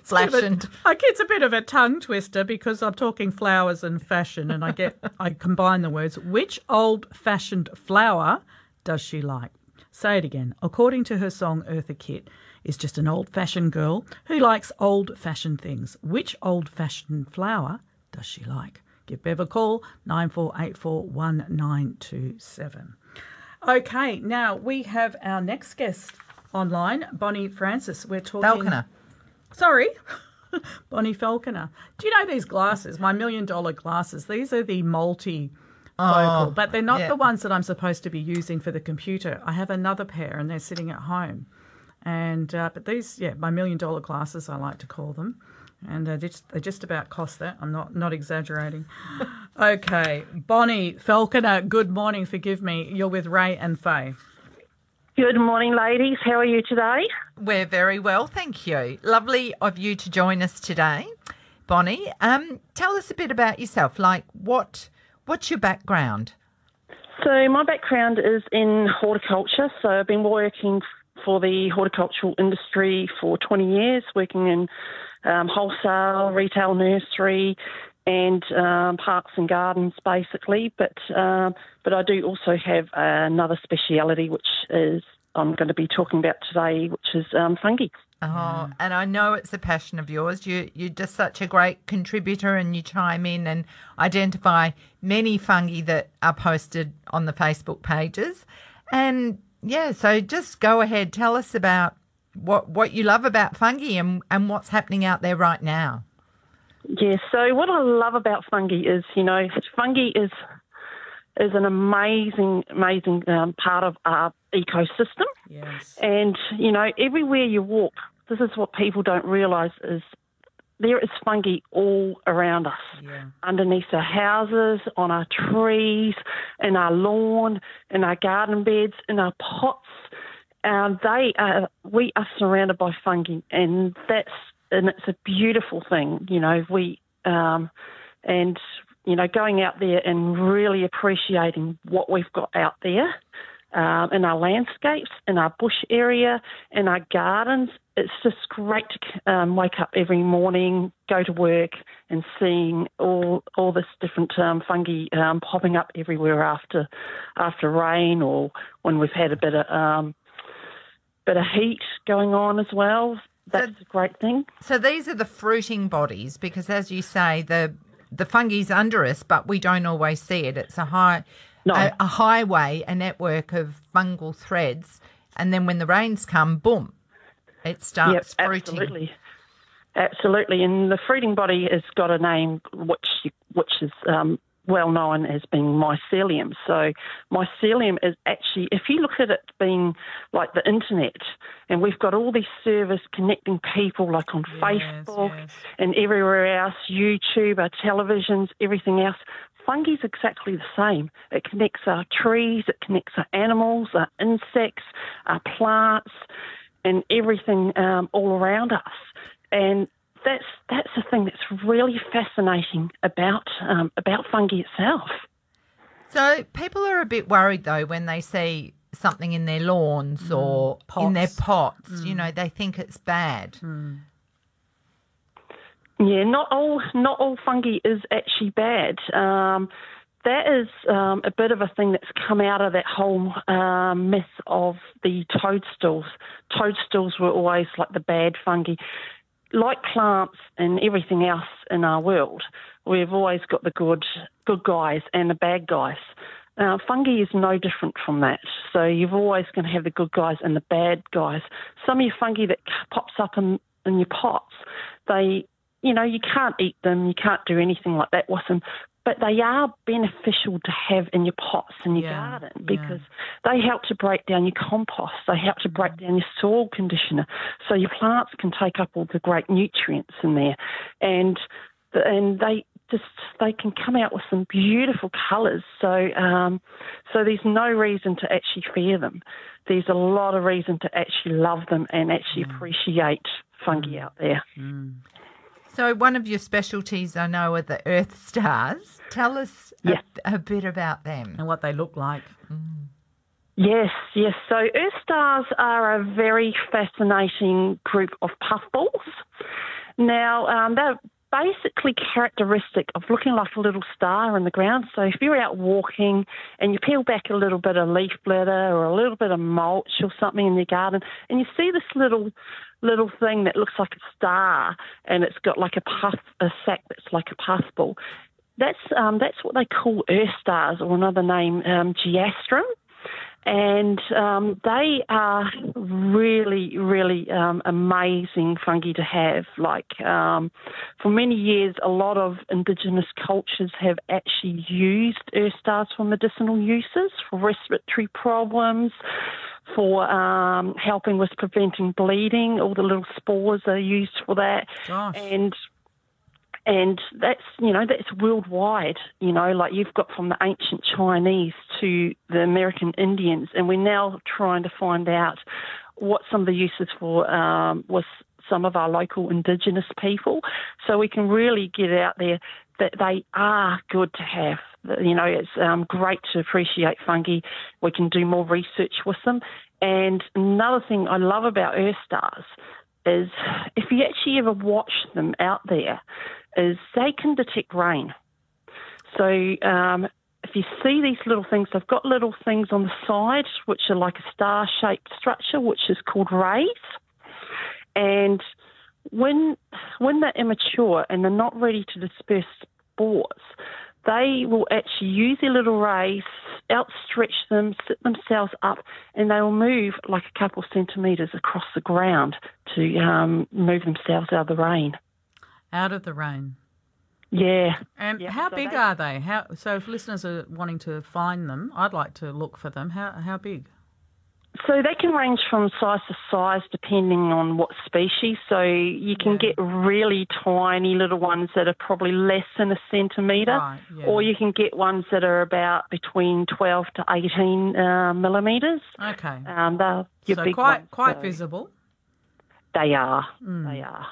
Fashioned. Like it's a bit of a tongue twister because I'm talking flowers and fashion, and I get I combine the words. Which old fashioned flower does she like? Say it again. According to her song, Eartha Kitt is just an old fashioned girl who likes old fashioned things. Which old fashioned flower does she like? Give Bev a call, 94841927. Okay, now we have our next guest online, Bonnie Francis. We're talking. Falconer. Sorry. Bonnie Falconer. Do you know these glasses? My million dollar glasses. These are the multi focal, oh, but they're not yeah. the ones that I'm supposed to be using for the computer. I have another pair and they're sitting at home. And uh, but these, yeah, my million dollar glasses, I like to call them, and they just they just about cost that. I'm not not exaggerating. okay, Bonnie Falconer. Good morning. Forgive me. You're with Ray and Faye. Good morning, ladies. How are you today? We're very well, thank you. Lovely of you to join us today, Bonnie. Um, tell us a bit about yourself. Like, what what's your background? So, my background is in horticulture. So, I've been working for the horticultural industry for 20 years, working in um, wholesale, retail nursery, and um, parks and gardens, basically. But um, but I do also have another speciality, which is I'm going to be talking about today, which is um, fungi. Oh, and I know it's a passion of yours. You you're just such a great contributor, and you chime in and identify many fungi that are posted on the Facebook pages. And yeah, so just go ahead, tell us about what what you love about fungi and and what's happening out there right now. Yeah, so what I love about fungi is, you know, fungi is is an amazing, amazing um, part of our ecosystem. Yes. And, you know, everywhere you walk, this is what people don't realise is there is fungi all around us, Yeah. underneath our houses, on our trees, in our lawn, in our garden beds, in our pots. Um, they are, we are surrounded by fungi, and that's and it's a beautiful thing. You know, we um, and you know going out there and really appreciating what we've got out there um, in our landscapes, in our bush area, in our gardens. It's just great to um, wake up every morning, go to work, and seeing all all this different um, fungi um, popping up everywhere after after rain or when we've had a bit of um, bit of heat going on as well. That's a great thing. So these are the fruiting bodies because, as you say, the the fungi's under us, but we don't always see it. It's a high No. a, a highway, a network of fungal threads, and then when the rains come, boom, it starts Yep, fruiting. Absolutely. Absolutely. And the fruiting body has got a name which which is um, well known as being mycelium. So mycelium is actually, if you look at it being like the internet, and we've got all these servers connecting people like on Facebook yes. and everywhere else, YouTube, our televisions, everything else. Fungi is exactly the same. It connects our trees, it connects our animals, our insects, our plants, and everything um, all around us. And that's that's the thing that's really fascinating about um, about fungi itself. So people are a bit worried though when they see something in their lawns or in their pots. You know, they think it's bad. Yeah, not all not all fungi is actually bad. Um, that is um, a bit of a thing that's come out of that whole um, myth of the toadstools. Toadstools were always like the bad fungi. Like plants and everything else in our world, we've always got the good good guys and the bad guys. Uh, fungi is no different from that. So you've always going to have the good guys and the bad guys. Some of your fungi that pops up in, in your pots, they, you know, you can't eat them, you can't do anything like that with them, but they are beneficial to have in your pots in your Yeah, garden yeah. because they help to break down your compost, they help to break down your soil conditioner, so your plants can take up all the great nutrients in there, and and they just they can come out with some beautiful colours. So um, so there's no reason to actually fear them. There's a lot of reason to actually love them and actually Mm. appreciate fungi out there. So one of your specialties, I know, are the Earth stars. Tell us a- Yeah. a, bit about them. And what they look like. Yes, yes. So Earth stars are a very fascinating group of puffballs. Now, um, they're basically characteristic of looking like a little star in the ground. So if you're out walking and you peel back a little bit of leaf litter or a little bit of mulch or something in your garden, and you see this little little thing that looks like a star, and it's got like a puff, a sac that's like a puffball. That's um, that's what they call Earth stars, or another name, um, geastrum and um, they are really, really um, amazing fungi to have. Like um, for many years, a lot of indigenous cultures have actually used earth stars for medicinal uses, for respiratory problems, for um, helping with preventing bleeding. All the little spores are used for that, Gosh. and and that's you know that's worldwide you know like you've got from the ancient chinese to the american indians. And we're now trying to find out what some of the uses for um, with some of our local indigenous people. So we can really get out there that they are good to have. You know it's um, great to appreciate fungi. We can do more research with them. And another thing i love about earth stars is if you actually ever watch them out there, is they can detect rain. So um, if you see these little things, they've got little things on the side which are like a star-shaped structure, which is called rays. And when when they're immature and they're not ready to disperse spores, they will actually use their little rays, outstretch them, sit themselves up, and they will move like a couple of centimetres across the ground to um, move themselves out of the rain. Out of the rain. Yeah. And Yeah, how so big they- are they? How so? If listeners are wanting to find them, I'd like to look for them. How how big? So they can range from size to size depending on what species. So you can get really tiny little ones that are probably less than a centimetre, Right, yeah. or you can get ones that are about between 12 to 18 uh, millimetres. Okay. Um, they're your so big quite ones, quite so visible. They are. Mm. They are.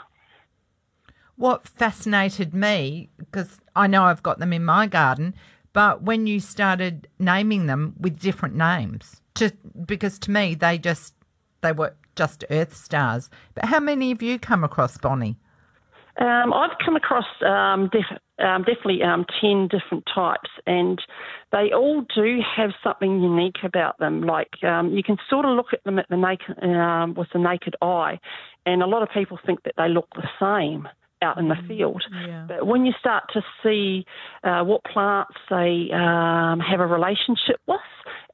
What fascinated me, because I know I've got them in my garden, but when you started naming them with different names, to, because to me they just they were just Earth stars. But how many have you come across, Bonnie? Um, I've come across um, def- um, definitely um, 10 different types, and they all do have something unique about them. Like um, you can sort of look at them at the naked, um, with the naked eye, and a lot of people think that they look the same out in the field. Yeah. But when you start to see uh, what plants they um, have a relationship with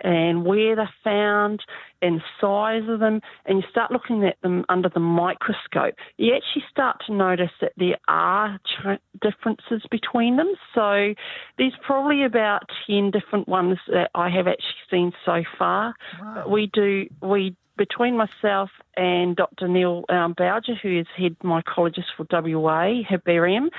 and where they're found and size of them, and you start looking at them under the microscope, you actually start to notice that there are ch- differences between them. So there's probably about 10 different ones that I have actually seen so far. But we do, we between myself and Dr. Neil um, Bougher, who is head mycologist for WA Herbarium,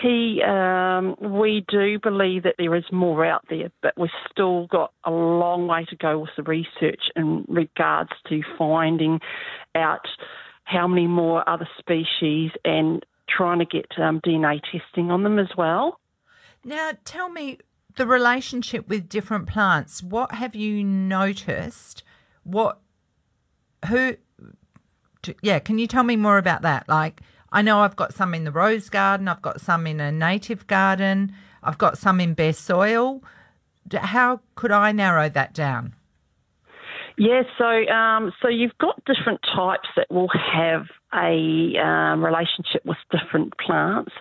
he um, we do believe that there is more out there, but we've still got a long way to go with the research in regards to finding out how many more other species and trying to get um, DNA testing on them as well. Now, tell me the relationship with different plants. What have you noticed? What, who, t- yeah, can you tell me more about that? Like, I know I've got some in the rose garden, I've got some in a native garden, I've got some in bare soil. How could I narrow that down? Yeah, so um, so you've got different types that will have a um, relationship with different plants.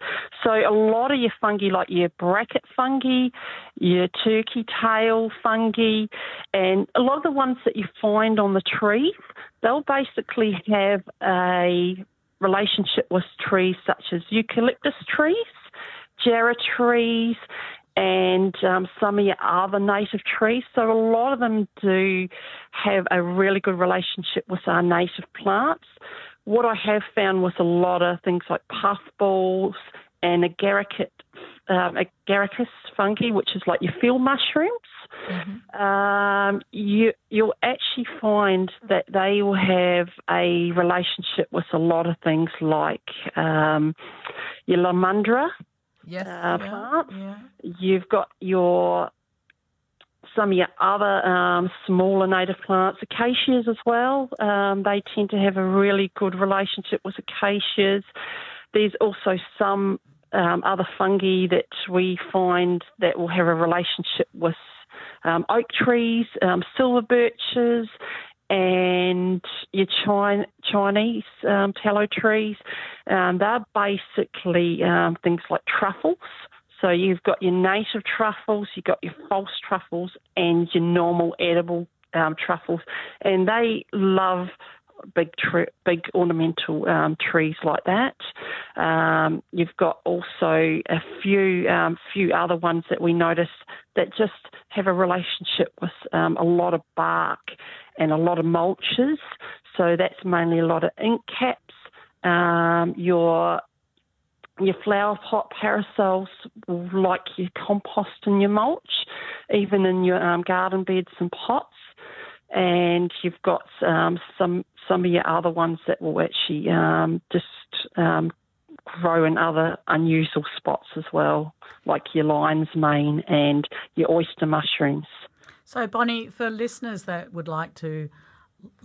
So a lot of your fungi, like your bracket fungi, your turkey tail fungi, and a lot of the ones that you find on the trees, they'll basically have a relationship with trees such as eucalyptus trees, jarrah trees, and um, some of your other native trees. So a lot of them do have a really good relationship with our native plants. What I have found with a lot of things like puffballs and agaricus, um, agaricus fungi, which is like your field mushrooms, um, you you'll actually find that they will have a relationship with a lot of things like um, your lomandra Yes. uh, Yeah, plants. yeah. You've got your some of your other um, smaller native plants, acacias as well. Um, they tend to have a really good relationship with acacias. There's also some um, other fungi that we find that will have a relationship with um, oak trees, um, silver birches, and your Chin- Chinese um, tallow trees. Um, they're basically um, things like truffles. So you've got your native truffles, you've got your false truffles, and your normal edible um, truffles, and they love big big ornamental um, trees like that. Um, you've got also a few um, few other ones that we notice that just have a relationship with um, a lot of bark and a lot of mulches. So that's mainly a lot of ink caps. Um, your your flower pot parasols like your compost and your mulch, even in your um, garden beds and pots. And you've got um, some some of your other ones that will actually um, just um, grow in other unusual spots as well, like your lion's mane and your oyster mushrooms. So, Bonnie, for listeners that would like to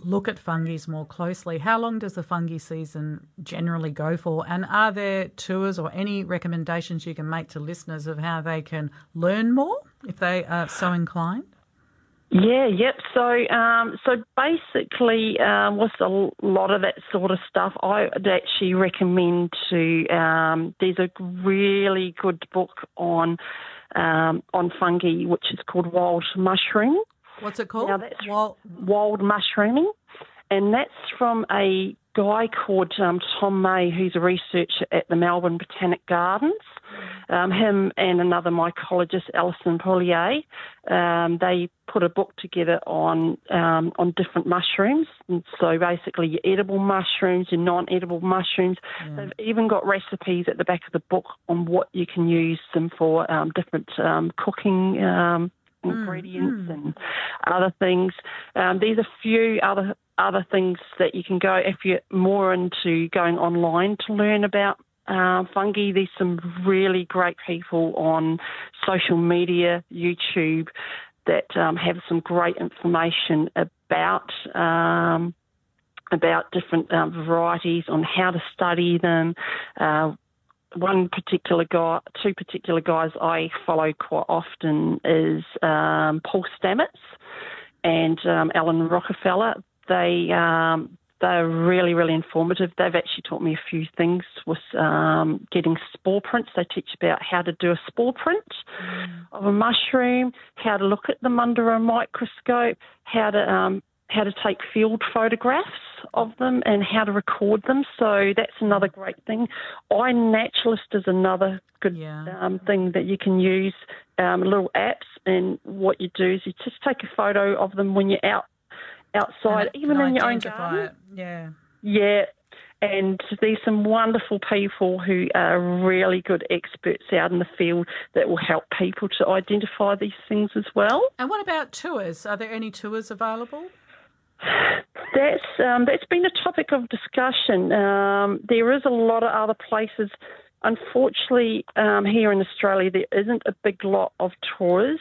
look at fungi more closely, how long does the fungi season generally go for? And are there tours or any recommendations you can make to listeners of how they can learn more if they are so inclined? Yeah, yep. So, um, so basically, um, with a lot of that sort of stuff, I would actually recommend to. Um, there's a really good book on um, on fungi, which is called wild mushroom. What's it called? Now that's Wal- wild mushrooming, and that's from a guy called um, Tom May, who's a researcher at the Melbourne Botanic Gardens. Um, him and another mycologist, Alison Pouliot, um, they put a book together on um, on different mushrooms. And so basically, your edible mushrooms, your non-edible mushrooms. They've even got recipes at the back of the book on what you can use them for, um, different um, cooking. Um, ingredients and other things. Um, there's a few other other things that you can go if you're more into going online to learn about uh, fungi. There's some really great people on social media, YouTube, that um, have some great information about. Um, about different um, varieties on how to study them, uh, one particular guy, two particular guys I follow quite often is um, Paul Stamets and um, Alan Rockefeller. They um, they're really really informative. They've actually taught me a few things with um, getting spore prints. They teach about how to do a spore print of a mushroom, how to look at them under a microscope, how to um, how to take field photographs of them and how to record them. So that's another great thing. iNaturalist is another good um, thing that you can use, um, little apps. And what you do is you just take a photo of them when you're out outside, And even in your own garden. it. Yeah. Yeah. And there's some wonderful people who are really good experts out in the field that will help people to identify these things as well. And what about tours? Are there any tours available? That's um, that's been a topic of discussion. Um, there is a lot of other places. Unfortunately, um, here in Australia, there isn't a big lot of tours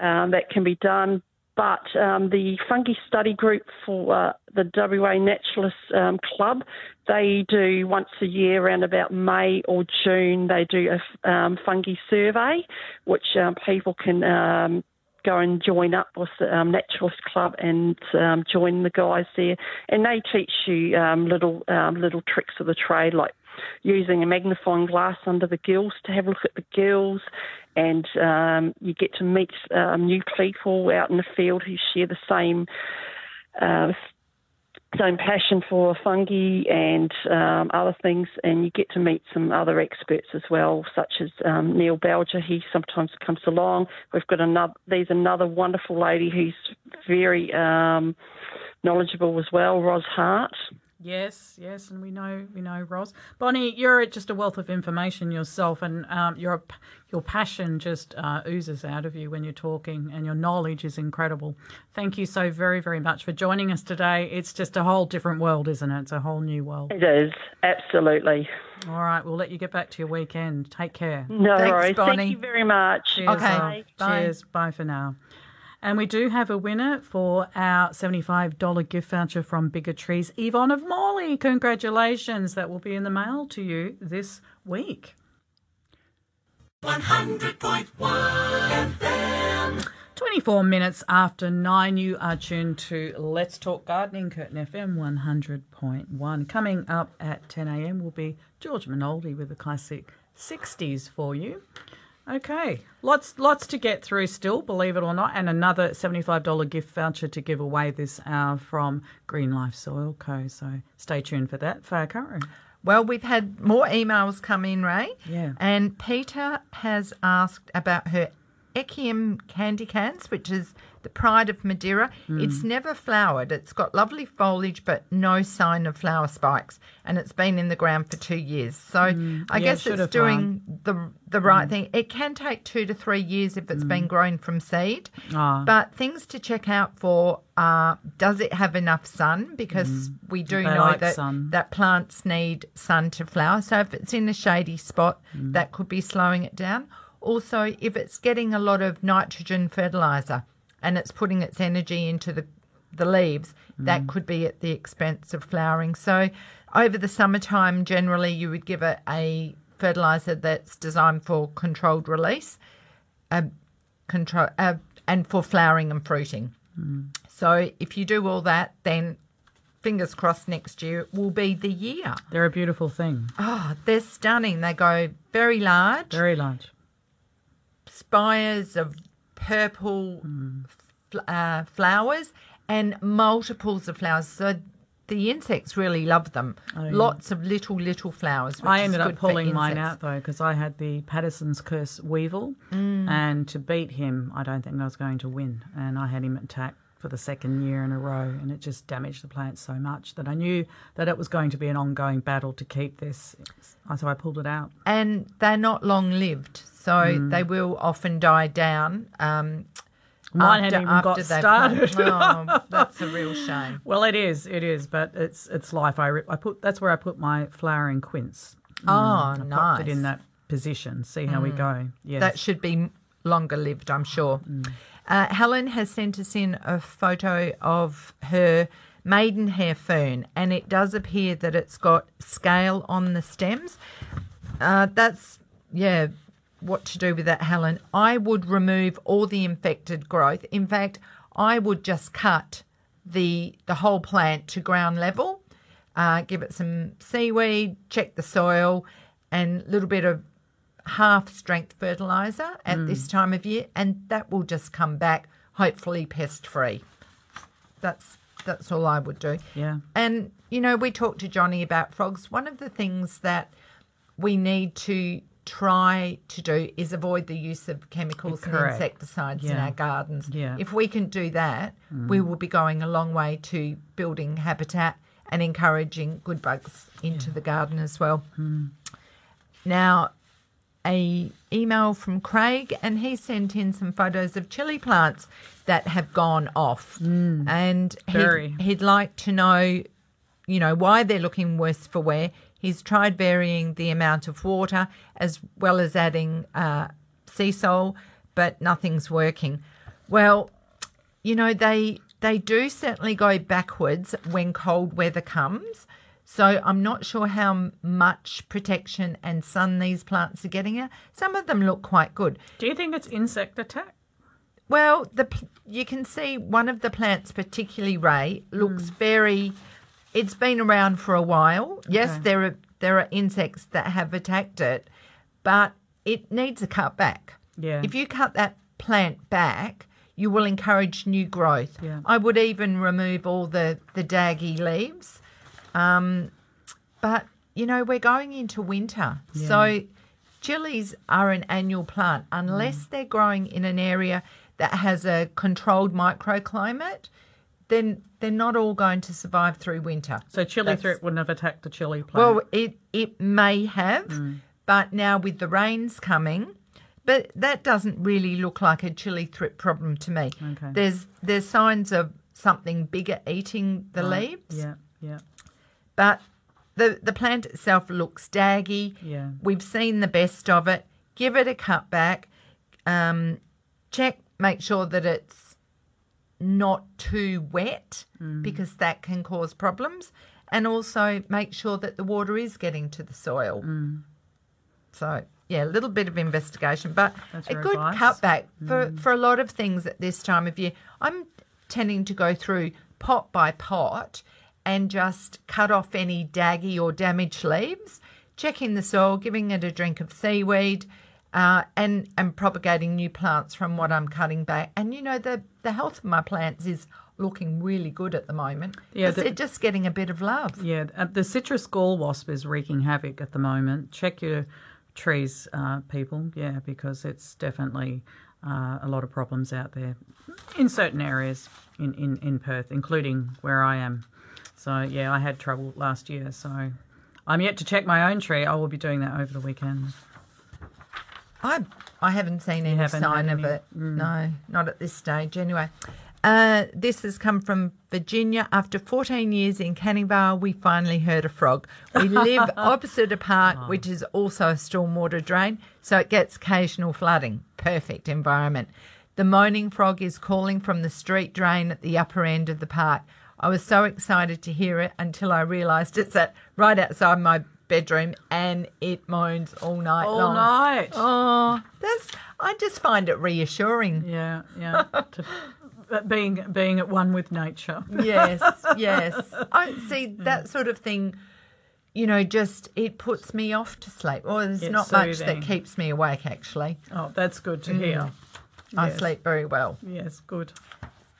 um, that can be done. But um, the Fungi Study Group for uh, the WA Naturalist um, Club, they do once a year, around about May or June, they do a um, fungi survey, which um, people can um, go and join up with the um, Naturalist Club and um, join the guys there. And they teach you um, little um, little tricks of the trade, like using a magnifying glass under the gills to have a look at the gills. And um, you get to meet um, new people out in the field who share the same uh, same passion for fungi and um, other things, and you get to meet some other experts as well, such as um, Neil Bougher. He sometimes comes along. We've got another. There's another wonderful lady who's very um, knowledgeable as well, Ros Hart. Yes, yes, and we know we know Ross. Bonnie, you're just a wealth of information yourself, and um, your your passion just uh, oozes out of you when you're talking, and your knowledge is incredible. Thank you so very very much for joining us today. It's just a whole different world, isn't it? It's a whole new world. It is absolutely. All right, we'll let you get back to your weekend. Take care. No worries. Bonnie. Thank you very much. Cheers, Okay. love. Bye. Cheers. Bye for now. And we do have a winner for our $75 gift voucher from Bigger Trees, Yvonne of Morley. Congratulations. That will be in the mail to you this week. 100.1 FM. 24 minutes after 9, you are tuned to Let's Talk Gardening, Curtin FM 100.1. Coming up at 10 a.m. will be George Minoldi with the classic 60s for you. Okay, lots lots to get through still, believe it or not, and another $75 gift voucher to give away this hour from Green Life Soil Co. So stay tuned for that. Faye Caro. Well, we've had more emails come in, Ray. Yeah. And Peter has asked about her Echium candicans, which is the pride of Madeira. Mm. It's never flowered. It's got lovely foliage, but no sign of flower spikes. And it's been in the ground for two years. So I Mm. Yeah, guess it's doing the the right Mm. thing. It can take two to three years if it's been grown from seed. Ah. But things to check out for are does it have enough sun? Because we do. They know like that sun. that plants need sun to flower. So if it's in a shady spot, that could be slowing it down. Also, if it's getting a lot of nitrogen fertilizer and it's putting its energy into the the leaves, that could be at the expense of flowering. So over the summertime, generally you would give it a fertilizer that's designed for controlled release, uh, control, uh, and for flowering and fruiting. So if you do all that, then fingers crossed next year will be the year. They're a beautiful thing. Oh, they're stunning. They go very large, Very large. Spires of purple fl- uh, flowers and multiples of flowers. So the insects really love them. Lots of little, little flowers. Which Oh, I ended up pulling mine out though because I had the Paterson's curse weevil, Mm. and to beat him, I don't think I was going to win. And I had him attack for the second year in a row, and it just damaged the plants so much that I knew that it was going to be an ongoing battle to keep this. So I pulled it out. and they're not long lived, so Mm. they will often die down. Um, Mine after, hadn't even got started. oh, that's a real shame. Well, it is, it is, but it's it's life. I, I put that's where I put my flowering quince. Oh, I nice. it in that position. See how we Mm. go. Yes. That should be longer lived, I'm sure. Mm. Uh, Helen has sent us in a photo of her maidenhair fern, and it does appear that it's got scale on the stems. Uh, that's, yeah, what to do with that, Helen. I would remove all the infected growth. In fact, I would just cut the the whole plant to ground level, uh, give it some seaweed, check the soil, and a little bit of half strength fertilizer at Mm. this time of year, and that will just come back hopefully pest free. That's that's all I would do. Yeah. And you know, we talked to Johnny about frogs. One of the things that we need to try to do is avoid the use of chemicals and Correct. insecticides in our gardens. Yeah. If we can do that, we Mm. will be going a long way to building habitat and encouraging good bugs into the garden as well. Now, a email from Craig, and he sent in some photos of chili plants that have gone off, and very. he'd, he'd like to know, you know, why they're looking worse for wear. He's tried varying the amount of water as well as adding uh, sea salt, but nothing's working. Well, you know they they do certainly go backwards when cold weather comes. So I'm not sure how much protection and sun these plants are getting. Some of them look quite good. Do you think it's insect attack? Well, the you can see one of the plants, particularly Ray, looks Hmm. very. It's been around for a while. Yes, there are there are insects that have attacked it, but it needs a cut back. Yeah. If you cut that plant back, you will encourage new growth. Yeah. I would even remove all the the daggy leaves. Um, but you know we're going into winter, Yeah. so chilies are an annual plant unless Mm. they're growing in an area that has a controlled microclimate. Then they're not all going to survive through winter. So chili That's- thrip wouldn't have attacked the chili plant. well, it it may have, Mm. but now with the rains coming, but that doesn't really look like a chili thrip problem to me. Okay. There's there's signs of something bigger eating the Right. leaves, Yeah, yeah. But the the plant itself looks daggy. Yeah. We've seen the best of it. Give it a cut back. Um, check, make sure that it's not too wet Mm. because that can cause problems, and also make sure that the water is getting to the soil. Mm. So yeah, a little bit of investigation, but a good advice. cutback for Mm. for a lot of things at this time of year. I'm tending to go through pot by pot and just cut off any daggy or damaged leaves, checking the soil, giving it a drink of seaweed. Uh, and and propagating new plants from what I'm cutting back, and you know the the health of my plants is looking really good at the moment. Yeah, the- they're just getting a bit of love. Yeah, uh, the citrus gall wasp is wreaking havoc at the moment. Check your trees, uh, people. Yeah, because it's definitely uh, a lot of problems out there in certain areas in, in, in Perth, including where I am. So, yeah, I had trouble last year. So, I'm yet to check my own tree. I will be doing that over the weekend. I I haven't seen any haven't sign of any? it. No, not at this stage. Anyway, uh, this has come from Virginia. After 14 years in Canning Vale, we finally heard a frog. We live opposite a park, which is also a stormwater drain, so it gets occasional flooding. Perfect environment. The moaning frog is calling from the street drain at the upper end of the park. I was so excited to hear it until I realised it's at right outside my bedroom and it moans all night All long. night. Oh, that's. I just find it reassuring. Yeah, yeah. to, being, being at one with nature. Yes, yes. I see that sort of thing you know, just it puts me off to sleep. Well, there's It's not much that keeps me awake, actually. Oh, that's good to mm. hear. I Yes. sleep very well. Yes, good.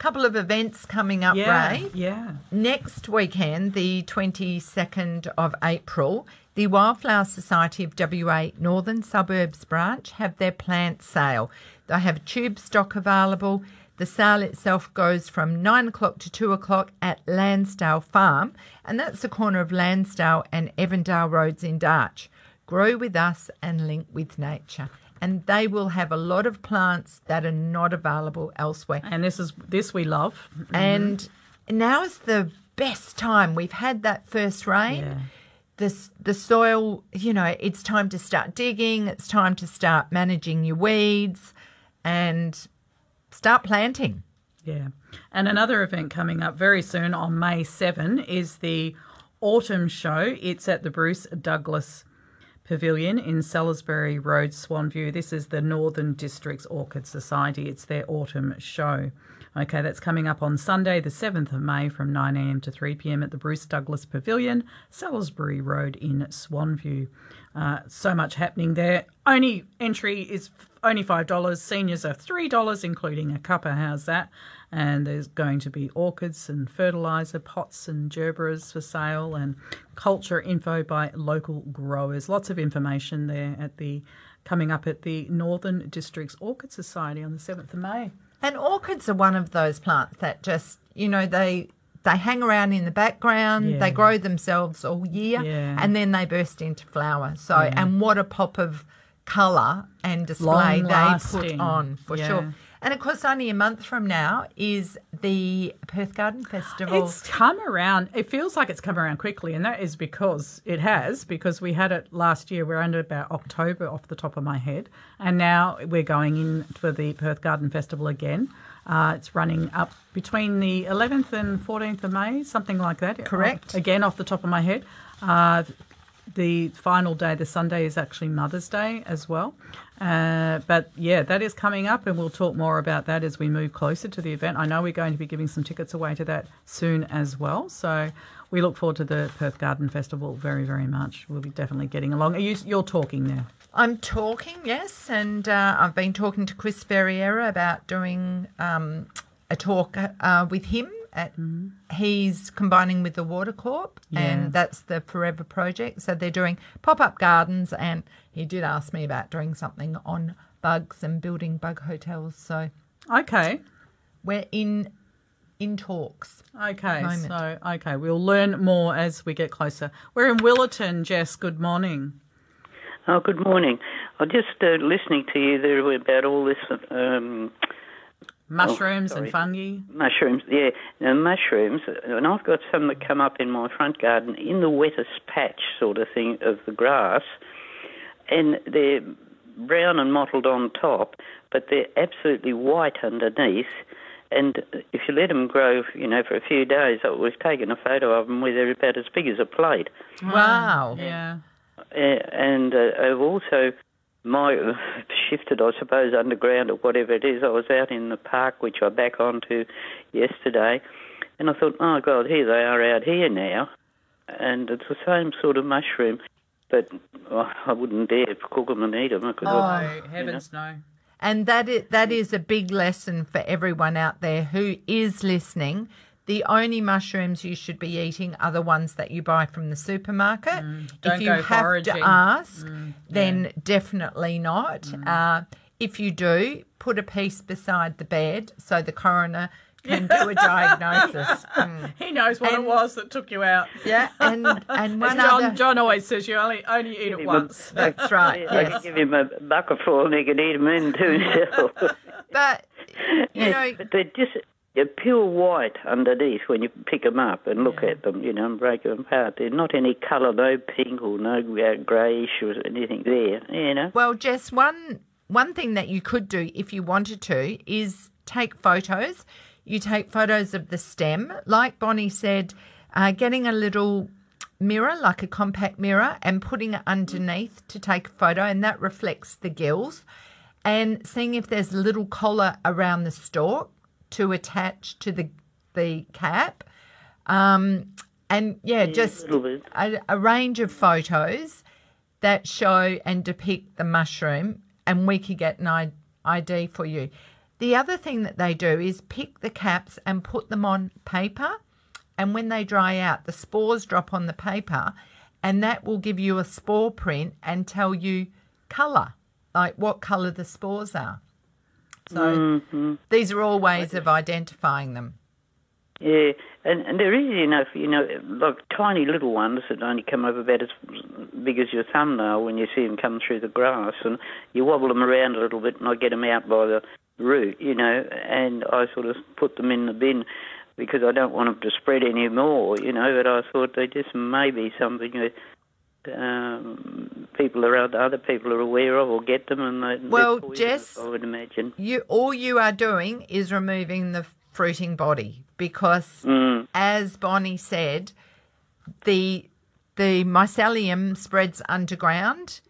Couple of events coming up, Yeah, Ray. yeah. Next weekend, the 22nd of April, the Wildflower Society of WA Northern Suburbs branch have their plant sale. They have tube stock available. The sale itself goes from 9 o'clock to 2 o'clock at Landsdale Farm, and that's the corner of Landsdale and Evandale Roads in Darch. Grow with us and link with nature. And they will have a lot of plants that are not available elsewhere. And this is this we love. And now is the best time. We've had that first rain. Yeah. The, the soil, you know, it's time to start digging. It's time to start managing your weeds and start planting. Yeah. And another event coming up very soon on May 7 is the Autumn Show. It's at the Bruce Douglas Pavilion in Salisbury Road, Swanview. This is the Northern Districts Orchid Society. It's their autumn show. Okay, that's coming up on Sunday, the 7th of May from 9am to 3pm at the Bruce Douglas Pavilion, Salisbury Road in Swanview. Uh, so much happening there. Only entry is only $5. Seniors are $3, including a cuppa. How's that? And there's going to be orchids and fertiliser pots and gerberas for sale and culture info by local growers. Lots of information there at the coming up at the Northern Districts Orchid Society on the 7th of May. And orchids are one of those plants that just, you know, they they hang around in the background, Yeah. they grow themselves all year, Yeah. and then they burst into flower. So, and what a pop of colour and display Long they lasting. put on for Yeah. sure. And of course, only a month from now is the Perth Garden Festival. It's come around. It feels like it's come around quickly, and that is because it has. Because we had it last year. We're under about October off the top of my head, and now we're going in for the Perth Garden Festival again. Uh, it's running up between the 11th and 14th of May, something like that. Correct. Again, off the top of my head. Uh, the final day, the Sunday, is actually Mother's Day as well. Uh, but yeah, that is coming up, and we'll talk more about that as we move closer to the event. I know we're going to be giving some tickets away to that soon as well. So we look forward to the Perth Garden Festival very, very much. We'll be definitely getting along. Are you, you're talking now. I'm talking, yes, and uh, I've been talking to Chris Ferreira about doing um, a talk uh, with him. At, He's combining with the Water Corp, Yeah. and that's the Forever Project. So they're doing pop up gardens, and he did ask me about doing something on bugs and building bug hotels. So Okay. we're in in talks. Okay. So, okay. We'll learn more as we get closer. We're in Willetton, Jess. Good morning. Oh, good morning. I'm just uh, listening to you there about all this um, Mushrooms and fungi. mushrooms. Yeah, now, mushrooms, and I've got some that come up in my front garden in the wettest patch sort of thing of the grass, and they're brown and mottled on top, but they're absolutely white underneath. And if you let them grow, you know, for a few days, we've taken a photo of them where they're about as big as a plate. Wow. Yeah. Uh, and uh, I've also my shifted, I suppose, underground or whatever it is. I was out in the park, which I back onto yesterday, and I thought, oh God, here they are out here now, and it's the same sort of mushroom, but I wouldn't dare cook them and eat them. Oh, Oh, heavens no. And that is, that is a big lesson for everyone out there who is listening. The only mushrooms you should be eating are the ones that you buy from the supermarket. Mm, don't if you go have foraging. Mm, to ask, then definitely not. Uh, if you do, put a piece beside the bed so the coroner can do a diagnosis. Mm. He knows what And- it was that took you out. Yeah, and and one John, other. John always says you only only eat it once. That's right. I Yes, could give him a bucketful and he can eat them in to himself. but you know, but they're just they're pure white underneath when you pick them up and look at them, you know, and break them apart. They're not any colour, no pink or no uh, greyish or anything there, you know. Well, Jess, one one thing that you could do if you wanted to is take photos. You take photos of the stem, like Bonnie said, uh, getting a little mirror, like a compact mirror, and putting it underneath to take a photo, and that reflects the gills, and seeing if there's a little collar around the stalk to attach to the the cap. Um, And yeah, just a, a range of photos that show and depict the mushroom, and we could get an ID for you. The other thing that they do is pick the caps and put them on paper, and when they dry out, the spores drop on the paper, and that will give you a spore print and tell you colour, like what colour the spores are. So mm-hmm. these are all ways of identifying them. Yeah, and, and they're easy enough, you know, like tiny little ones that only come up about as big as your thumbnail when you see them come through the grass, and you wobble them around a little bit, and I get them out by the root, you know, and I sort of put them in the bin because I don't want them to spread any more, you know. But I thought they just may be something that um, people are other people are aware of or get them, and they, Well, Jess- I would imagine. You all you are doing is removing the fruiting body because, Mm. as Bonnie said, the the mycelium spreads underground,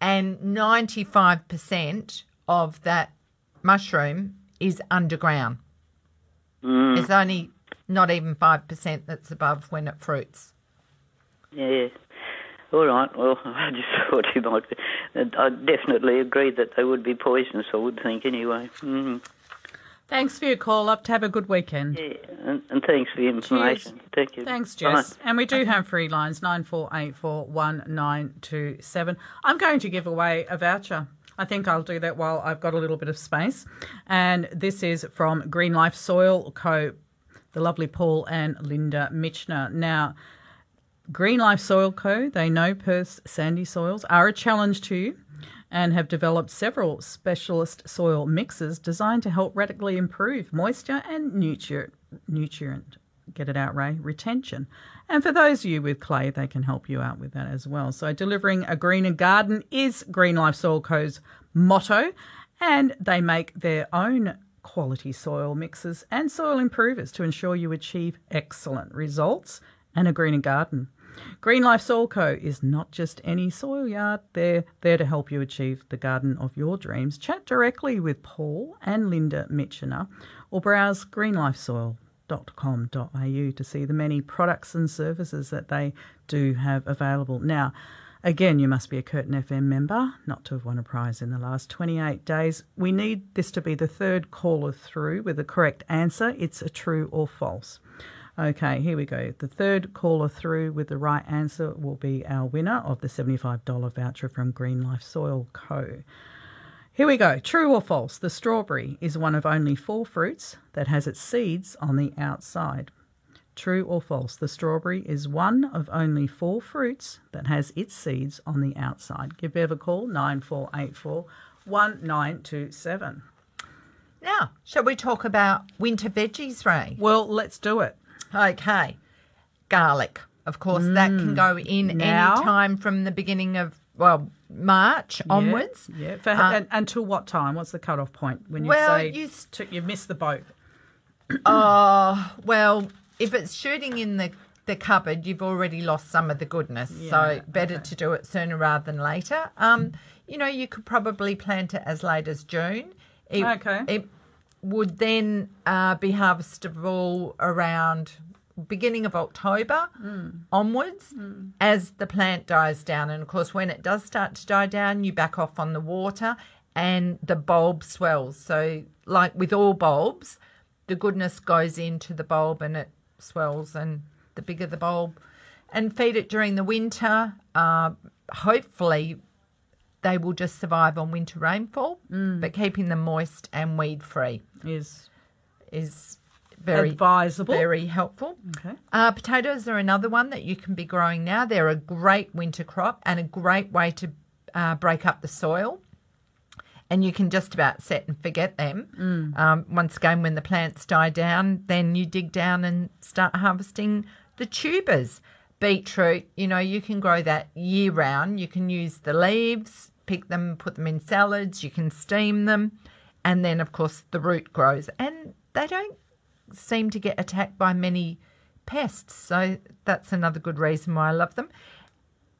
and ninety five percent of that mushroom is underground. Mm. It's only not even five percent that's above when it fruits. Yeah. All right. Well, I just thought you might. Be, I definitely agree that they would be poisonous. I would think anyway. Mm. Thanks for your call up. To have a good weekend. Yeah, and, and thanks for the information. Thank you. Thanks, Bye. Jess. And we do have free lines nine four eight four one nine two seven. I'm going to give away a voucher. I think I'll do that while I've got a little bit of space. And this is from Green Life Soil Co. The lovely Paul and Linda Mitchner. Now, Green Life Soil Co. They know Perth's sandy soils are a challenge to you and have developed several specialist soil mixes designed to help radically improve moisture and nutrient nutrient get it out ray retention and for those of you with clay they can help you out with that as well so delivering a greener garden is green life soil co's motto and they make their own quality soil mixes and soil improvers to ensure you achieve excellent results and a greener garden Green Life Soil Co. is not just any soil yard. They're there to help you achieve the garden of your dreams. Chat directly with Paul and Linda Mitchener or browse greenlifesoil.com.au to see the many products and services that they do have available. Now, Again, you must be a Curtin FM member not to have won a prize in the last 28 days. We need this to be the third caller through with the correct answer. It's a true or false. Okay, here we go. The third caller through with the right answer will be our winner of the $75 voucher from Green Life Soil Co. Here we go. True or false? The strawberry is one of only four fruits that has its seeds on the outside. True or false? The strawberry is one of only four fruits that has its seeds on the outside. Give Bev a call, 9484 1927. Now, shall we talk about winter veggies, Ray? Well, let's do it. Okay. Garlic. Of course, that can go in Mm. Now? any time from the beginning of, well, March onwards. Yeah. For, Uh, and, until what time? What's the cut-off point when you Well, say you you you've missed the boat? Oh, well, if it's shooting in the, the cupboard, you've already lost some of the goodness. Yeah, so Yeah, better to do it sooner rather than later. Um, you know, you could probably plant it as late as June. It, Okay. It would then uh, be harvestable around beginning of October hmm. onwards hmm. as the plant dies down. And of course, when it does start to die down, you back off on the water and the bulb swells. So, like with all bulbs, the goodness goes into the bulb and it swells, and the bigger the bulb. And feed it during the winter. Uh, hopefully, they will just survive on winter rainfall, hmm. but keeping them moist and weed free Is is very advisable. very helpful. Okay. Uh, potatoes are another one that you can be growing now. They're a great winter crop and a great way to uh, break up the soil. And you can just about set and forget them. Um, once again, when the plants die down, then you dig down and start harvesting the tubers. Beetroot, you know, you can grow that year round. You can use the leaves, pick them, put them in salads, you can steam them. And then, of course, the root grows. And they don't seem to get attacked by many pests. So that's another good reason why I love them.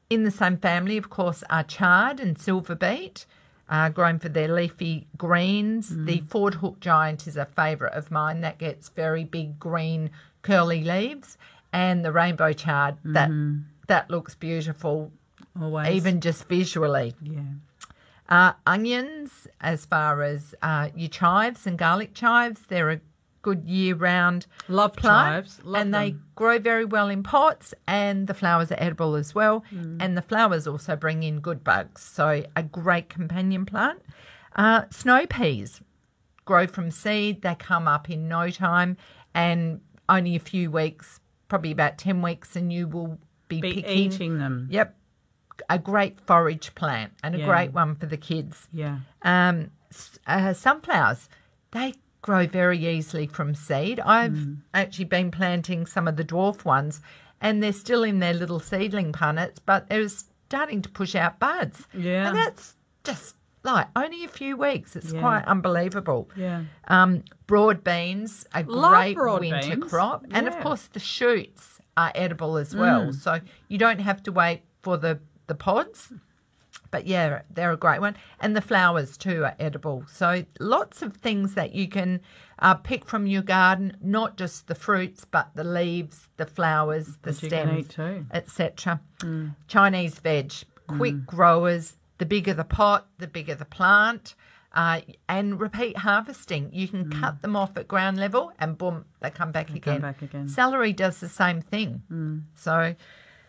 In the same family, of course, are chard and silver beet, uh, grown for their leafy greens. The Ford Hook Giant is a favourite of mine that gets very big green curly leaves. and the rainbow chard. That that looks beautiful, Always. even just visually. Yeah. Uh, onions, as far as uh, your chives and garlic chives, they're a good year-round Love plant, chives. Love and they grow very well in pots. And the flowers are edible as well. Mm. And the flowers also bring in good bugs, so a great companion plant. Uh, snow peas grow from seed; they come up in no time, and only a few weeks, probably about ten weeks, and you will be, Be picking. eating them. Yep, a great forage plant and a Yeah. great one for the kids. Yeah. Um, uh, sunflowers, they grow very easily from seed. I've Mm. actually been planting some of the dwarf ones, and they're still in their little seedling punnets, but they're starting to push out buds. Yeah. and that's just like only a few weeks. It's Yeah. quite unbelievable. Yeah. Um, broad beans, a Love great winter beans. crop, and of course the shoots are edible as well. Mm. So you don't have to wait for the the pods. But yeah, they're a great one, and the flowers too are edible. So lots of things that you can uh, pick from your garden, not just the fruits, but the leaves, the flowers, the stems, etc. Mm. Chinese veg, quick growers. The bigger the pot, the bigger the plant. Uh, and repeat harvesting. You can cut them off at ground level, and boom, they come back Mm. They again. come back again. Celery does the same thing. Mm. So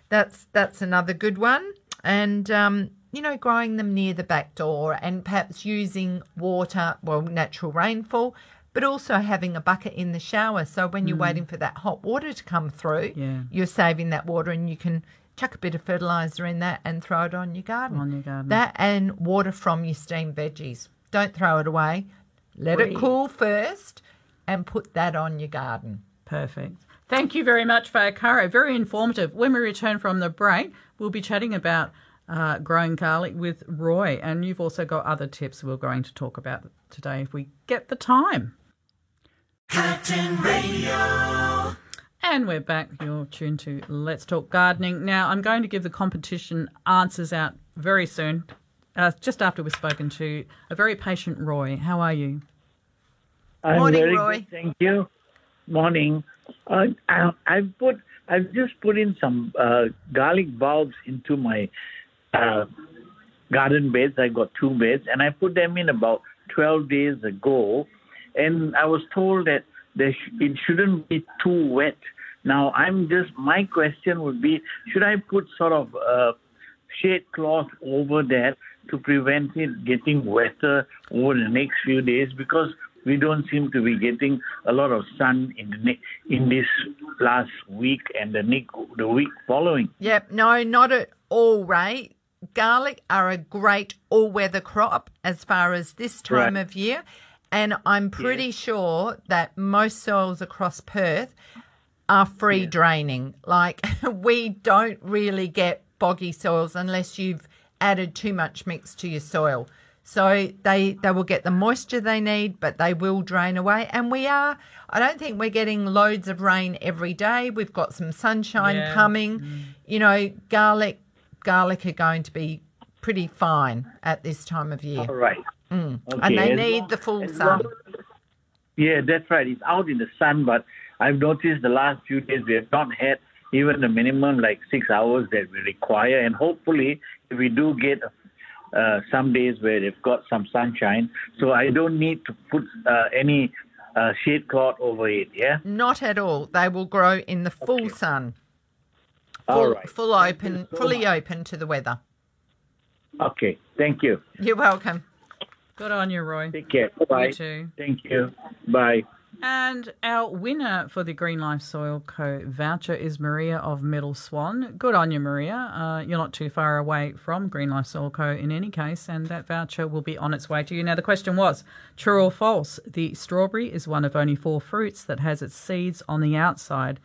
that's that's another good one. And um, you know, growing them near the back door and perhaps using water, well, natural rainfall, but also having a bucket in the shower. So when you're Mm. waiting for that hot water to come through, Yeah. you're saving that water and you can chuck a bit of fertilizer in that and throw it on your garden. On your garden. That and water from your steamed veggies. Don't throw it away. Let it cool first and put that on your garden. Perfect. Thank you very much, Faye Caro. Very informative. When we return from the break, we'll be chatting about uh, growing garlic with Roy, and you've also got other tips we're going to talk about today if we get the time. Curtin Radio. And we're back. You're tuned to Let's Talk Gardening. Now, I'm going to give the competition answers out very soon, uh, just after we've spoken to a very patient Roy. How are you? I'm Morning, very Roy. good, thank you. Morning. Uh, I, I've put, I've just put in some uh, garlic bulbs into my uh, garden beds. I got two beds, and I put them in about 12 days ago. And I was told that sh- it shouldn't be too wet. Now, I'm just my question would be: Should I put sort of uh, shade cloth over that to prevent it getting wetter over the next few days? Because we don't seem to be getting a lot of sun in the in this last week and the the week following. Yep, no, not at all, Ray. Garlic are a great all weather crop as far as this time Right. of year. And I'm pretty sure that most soils across Perth are free draining. Like, we don't really get boggy soils unless you've added too much mix to your soil. So they they will get the moisture they need, but they will drain away. And we are, I don't think we're getting loads of rain every day. We've got some sunshine Yeah. coming. Mm. You know, garlic garlic are going to be pretty fine at this time of year. All right. Mm. Okay, and they as need long- the full sun. long- Yeah, that's right. It's out in the sun, but I've noticed the last few days we have not had even the minimum like six hours that we require. And hopefully, if we do get uh, some days where they've got some sunshine, so I don't need to put uh, any uh, shade cloth over it. Yeah. Not at all. They will grow in the full sun. All Full, right. full open, fully open to the weather. Okay. Thank you. You're welcome. Good on you, Roy. Take care. Bye. You too. Thank you. Bye. And our winner for the Green Life Soil Co. voucher is Maria of Middle Swan. Good on you, Maria. Uh, you're not too far away from Green Life Soil Co. in any case, and that voucher will be on its way to you. Now, the question was true or false? The strawberry is one of only four fruits that has its seeds on the outside.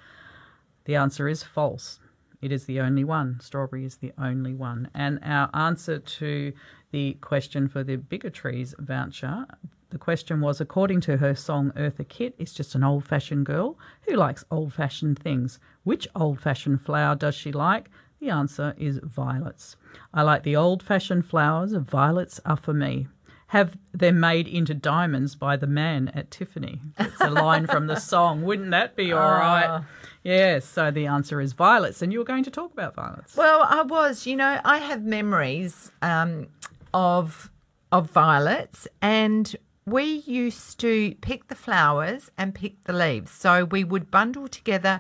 The answer is false. It is the only one. Strawberry is the only one. And our answer to the question for the bigger trees voucher, the question was according to her song Eartha Kitt is just an old fashioned girl who likes old fashioned things. Which old fashioned flower does she like? The answer is violets. I like the old fashioned flowers, violets are for me. Have them made into diamonds by the man at Tiffany. It's a line from the song. Wouldn't that be all right? Ah. Yes. So the answer is violets, and you were going to talk about violets. Well, I was. You know, I have memories um, of of violets, and we used to pick the flowers and pick the leaves. So we would bundle together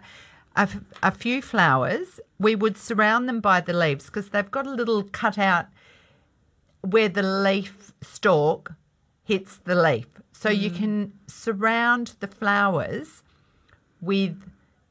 a, f- a few flowers. We would surround them by the leaves because they've got a little cutout where the leaf stalk hits the leaf. So you mm. can surround the flowers with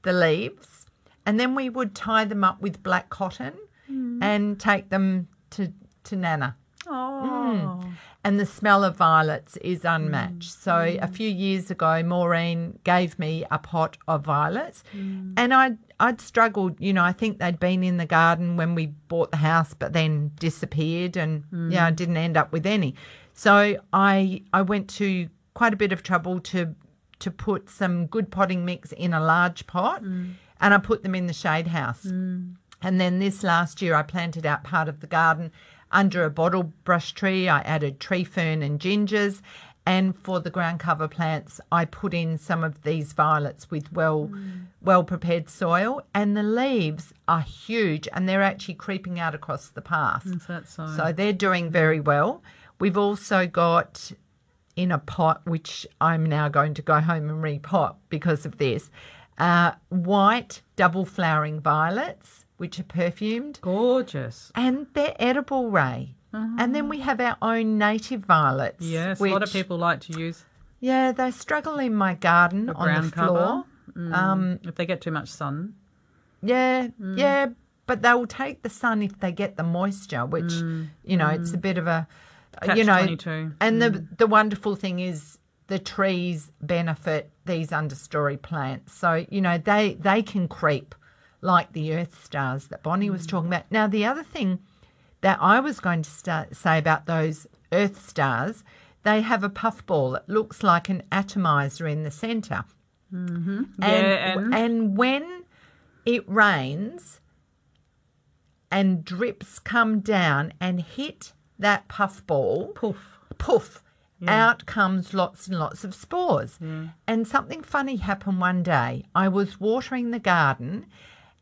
the leaves, and then we would tie them up with black cotton mm. and take them to to Nana. Mm. Oh. And the smell of violets is unmatched. So a few years ago, Maureen gave me a pot of violets, and I'd I'd struggled. You know, I think they'd been in the garden when we bought the house, but then disappeared, and yeah, I didn't end up with any. So I I went to quite a bit of trouble to to put some good potting mix in a large pot, hmm. and I put them in the shade house. Hmm. And then this last year, I planted out part of the garden under a bottle brush tree. I added tree fern and gingers. And for the ground cover plants, I put in some of these violets with well, well prepared soil. And the leaves are huge, and they're actually creeping out across the path. Is that so? So they're doing very well. We've also got in a pot, which I'm now going to go home and repot because of this, uh, white double flowering violets, which are perfumed. Gorgeous. And they're edible, Ray. And then we have our own native violets. Yes, a lot of people like to use Yeah, they struggle in my garden on the floor. Mm, Um, if they get too much sun. Yeah, Mm. yeah, but they will take the sun if they get the moisture, which you know it's a bit of a uh, you know. Catch-22. And the the wonderful thing is the trees benefit these understory plants, so you know they they can creep like the earth stars that Bonnie was talking about. Now the other thing that I was going to start, say about those earth stars, they have a puffball that looks like an atomizer in the center. Mm-hmm. And, yeah, and, and when it rains and drips come down and hit that puffball, poof, poof, out comes lots and lots of spores. And something funny happened one day. I was watering the garden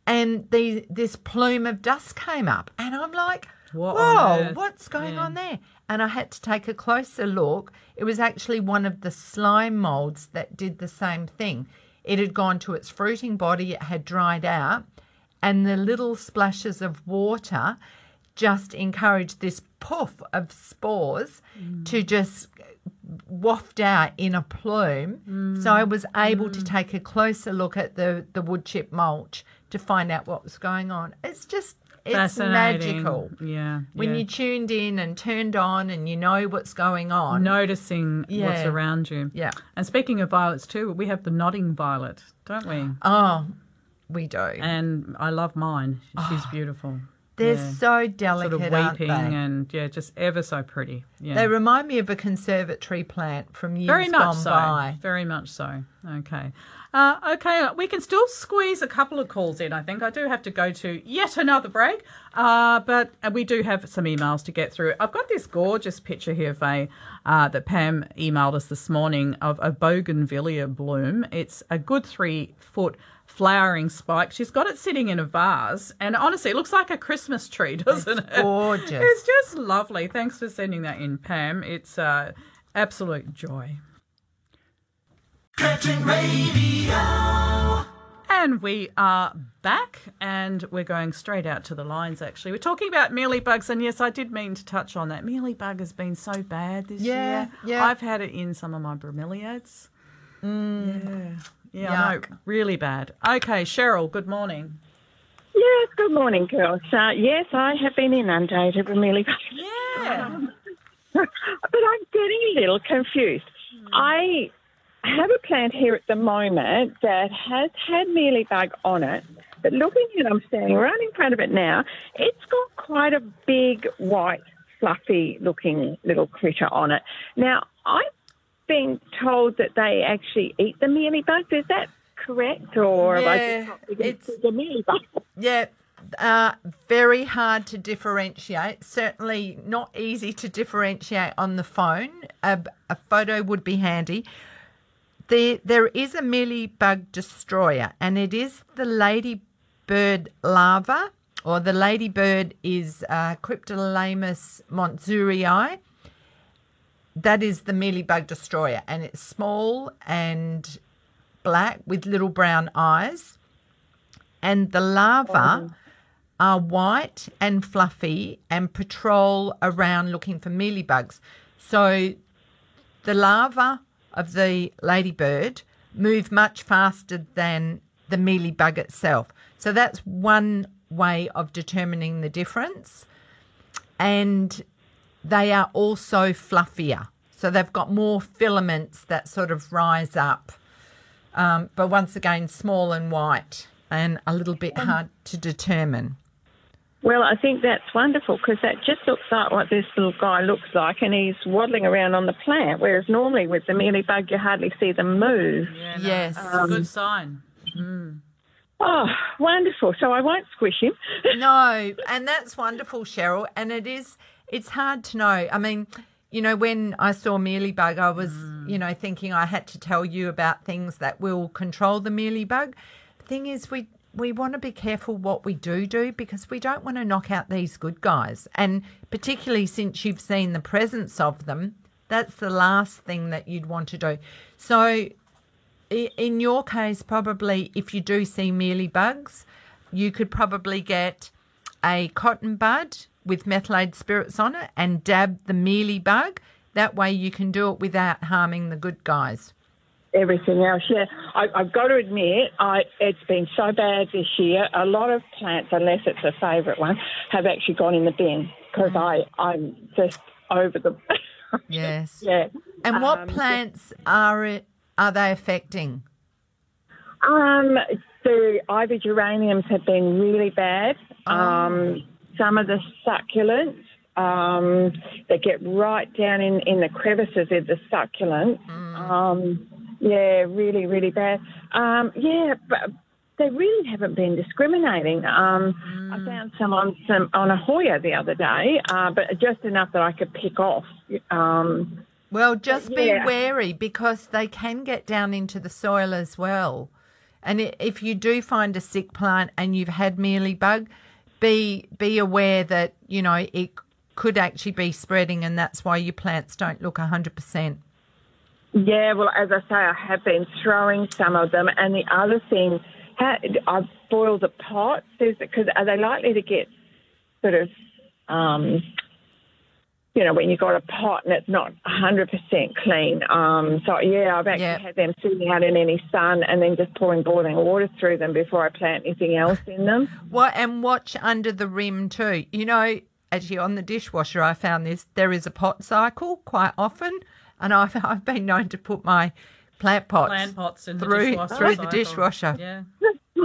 and the, this plume of dust came up. And I'm like, What on whoa, earth?" what's going Yeah. on there? And I had to take a closer look. It was actually one of the slime molds that did the same thing. It had gone to its fruiting body, it had dried out, and the little splashes of water just encouraged this puff of spores mm. to just waft out in a plume. So I was mm. able to mm. take a closer look at the, the wood chip mulch to find out what was going on. It's just, it's magical. Yeah. When yeah. you tuned in and turned on and you know what's going on. noticing what's around you. Yeah. And speaking of violets too, we have the nodding violet, don't we? Oh, we do. And I love mine. She's oh, beautiful. They're Yeah. so delicate, Sort of weeping and yeah, just ever so pretty. Yeah. They remind me of a conservatory plant from years Very much gone so. by. Very much so. Okay. Uh, okay, we can still squeeze a couple of calls in, I think. I do have to go to yet another break, uh, but we do have some emails to get through. I've got this gorgeous picture here, Faye, uh, that Pam emailed us this morning of a bougainvillea bloom. It's a good three foot flowering spike. She's got it sitting in a vase, and honestly, it looks like a Christmas tree, doesn't it? gorgeous. It's just lovely. Thanks for sending that in, Pam. It's uh, absolute joy. Curtin Radio. And we are back, and we're going straight out to the lines. Actually, we're talking about mealybugs, and yes, I did mean to touch on that. Mealybug has been so bad this Yeah, year. yeah. I've had it in some of my bromeliads. Mm. Yeah, yeah, I know, really bad. Okay, Cheryl. Good morning. Yes, good morning, girls. Uh, yes, I have been inundated with mealybugs. Yeah. but I'm getting a little confused. I have a plant here at the moment that has had mealybug on it, but looking at it, I'm standing right in front of it now, it's got quite a big, white, fluffy looking little critter on it. Now, I've been told that they actually eat the mealybugs. Is that correct? Or I Yeah, just not begun to it's- the mealybug? Yeah, Uh, very hard to differentiate. Certainly not easy to differentiate on the phone. A, a photo would be handy. There, there is a mealybug destroyer, and it is the ladybird larva, or the ladybird is uh, Cryptolaemus montrouzieri. That is the mealybug destroyer, and it's small and black with little brown eyes. And the larva are white and fluffy and patrol around looking for mealybugs. So the larva of the ladybird move much faster than the mealybug itself. So that's one way of determining the difference. And they are also fluffier. So they've got more filaments that sort of rise up. Um, but once again, small and white and a little bit hard to determine. Well, I think that's wonderful because that just looks like what this little guy looks like, and he's waddling around on the plant. Whereas normally with the mealybug, you hardly see them move. Yeah, no, Yes. it's a good sign. Mm. Oh, wonderful! So I won't squish him. no, and that's wonderful, Cheryl. And it is, it's hard to know. I mean, you know, when I saw mealybug, I was, you know, thinking I had to tell you about things that will control the mealybug. The thing is, we we want to be careful what we do do because we don't want to knock out these good guys. And particularly since you've seen the presence of them, that's the last thing that you'd want to do. So in your case, probably if you do see mealy bugs, you could probably get a cotton bud with methylated spirits on it and dab the mealy bug. That way you can do it without harming the good guys. Everything else, yeah. I, I've got to admit, I, it's been so bad this year. A lot of plants, unless it's a favourite one, have actually gone in the bin because I I'm just over them. Yes. yeah. And what Um, plants are it, are they affecting? Um, the ivy geraniums have been really bad. Um, some of the succulents, um, they get right down in, in the crevices of the succulents. Um, yeah, really, really bad. Um, yeah, but they really haven't been discriminating. Um, I found some on some on a Hoya the other day, uh, but just enough that I could pick off. Um, Well, just be yeah. wary because they can get down into the soil as well. And if you do find a sick plant and you've had mealybug, be be aware that you know it could actually be spreading, and that's why your plants don't look hundred percent. Yeah, well, as I say, I have been throwing some of them. And the other thing, how, I've boiled the pots. Because are they likely to get sort of, um, you know, when you've got a pot and it's not 100% clean? Um, so, yeah, I've actually Yeah. had them sitting out in any sun and then just pouring boiling water through them before I plant anything else in them. What and watch under the rim too. You know, actually on the dishwasher, I found this. There is a pot cycle quite often, and I've I've been known to put my plant pots, Plant pots in the through dishwasher through the dishwasher. Yeah.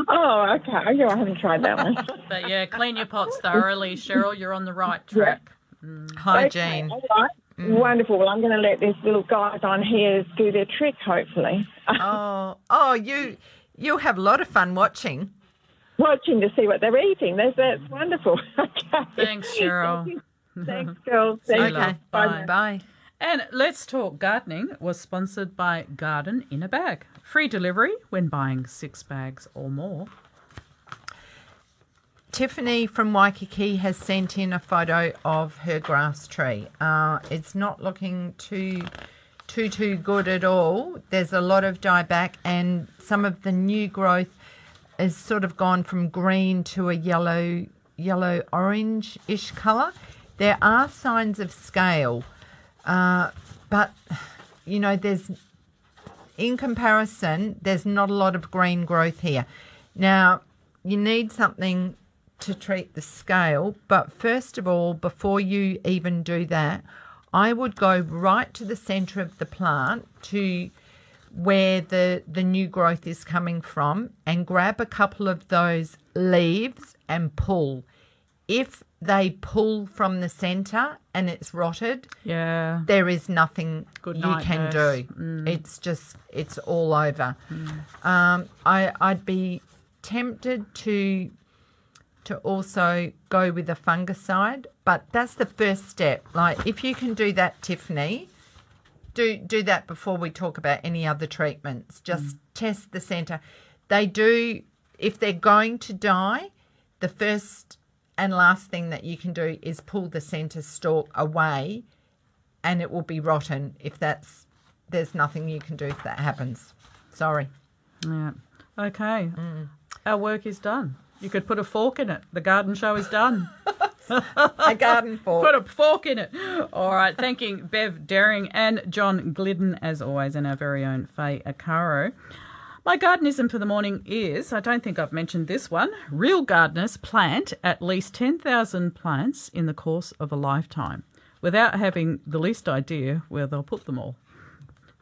Oh, okay. Yeah, I haven't tried that one. But yeah, clean your pots thoroughly, Cheryl. You're on the right track. Mm. Hygiene. Okay, all right. Mm. Wonderful. Well, I'm going to let these little guys on here do their trick, hopefully. Oh, oh, you you'll have a lot of fun watching. Watching to see what they're eating. That's, that's wonderful. Okay. Thanks, Cheryl. Thank. Thanks, girls. See you, Thank love. you. Bye. Bye. And Let's Talk Gardening was sponsored by Garden in a Bag. Free delivery when buying six bags or more. Tiffany from Waikiki has sent in a photo of her grass tree. Uh, it's not looking too too too good at all. There's a lot of dieback, and some of the new growth has sort of gone from green to a yellow yellow orange ish colour. There are signs of scale, uh, but you know there's in comparison, there's not a lot of green growth here. Now, you need something to treat the scale, but first of all, before you even do that, I would go right to the center of the plant to where the, the new growth is coming from and grab a couple of those leaves and pull. If they pull from the center and it's rotted, Yeah. there is nothing Good you night, can nurse. do. Mm. It's just it's all over. Mm. Um, I I'd be tempted to to also go with a fungicide, but that's the first step. Like if you can do that, Tiffany, do do that before we talk about any other treatments. Just mm. test the centre. They do if they're going to die, the first and last thing that you can do is pull the centre stalk away and it will be rotten if that's there's nothing you can do if that happens. Sorry. Yeah. Okay. Mm. Our work is done. You could put a fork in it. The garden show is done. a garden fork. Put a fork in it. All right. Thanking Bev Daring and John Glidden, as always, and our very own Faye Caro. My gardenism for the morning is I don't think I've mentioned this one. Real gardeners plant at least 10,000 plants in the course of a lifetime without having the least idea where they'll put them all.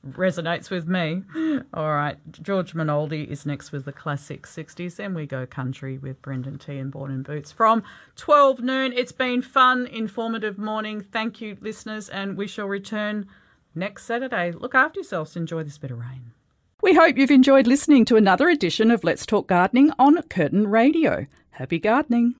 Resonates with me. All right, George Minoldi is next with the classic 60s. Then we go country with Brendan T and Born in Boots from 12 noon. It's been fun, informative morning. Thank you, listeners, and we shall return next Saturday. Look after yourselves. Enjoy this bit of rain. We hope you've enjoyed listening to another edition of Let's Talk Gardening on Curtin Radio. Happy gardening.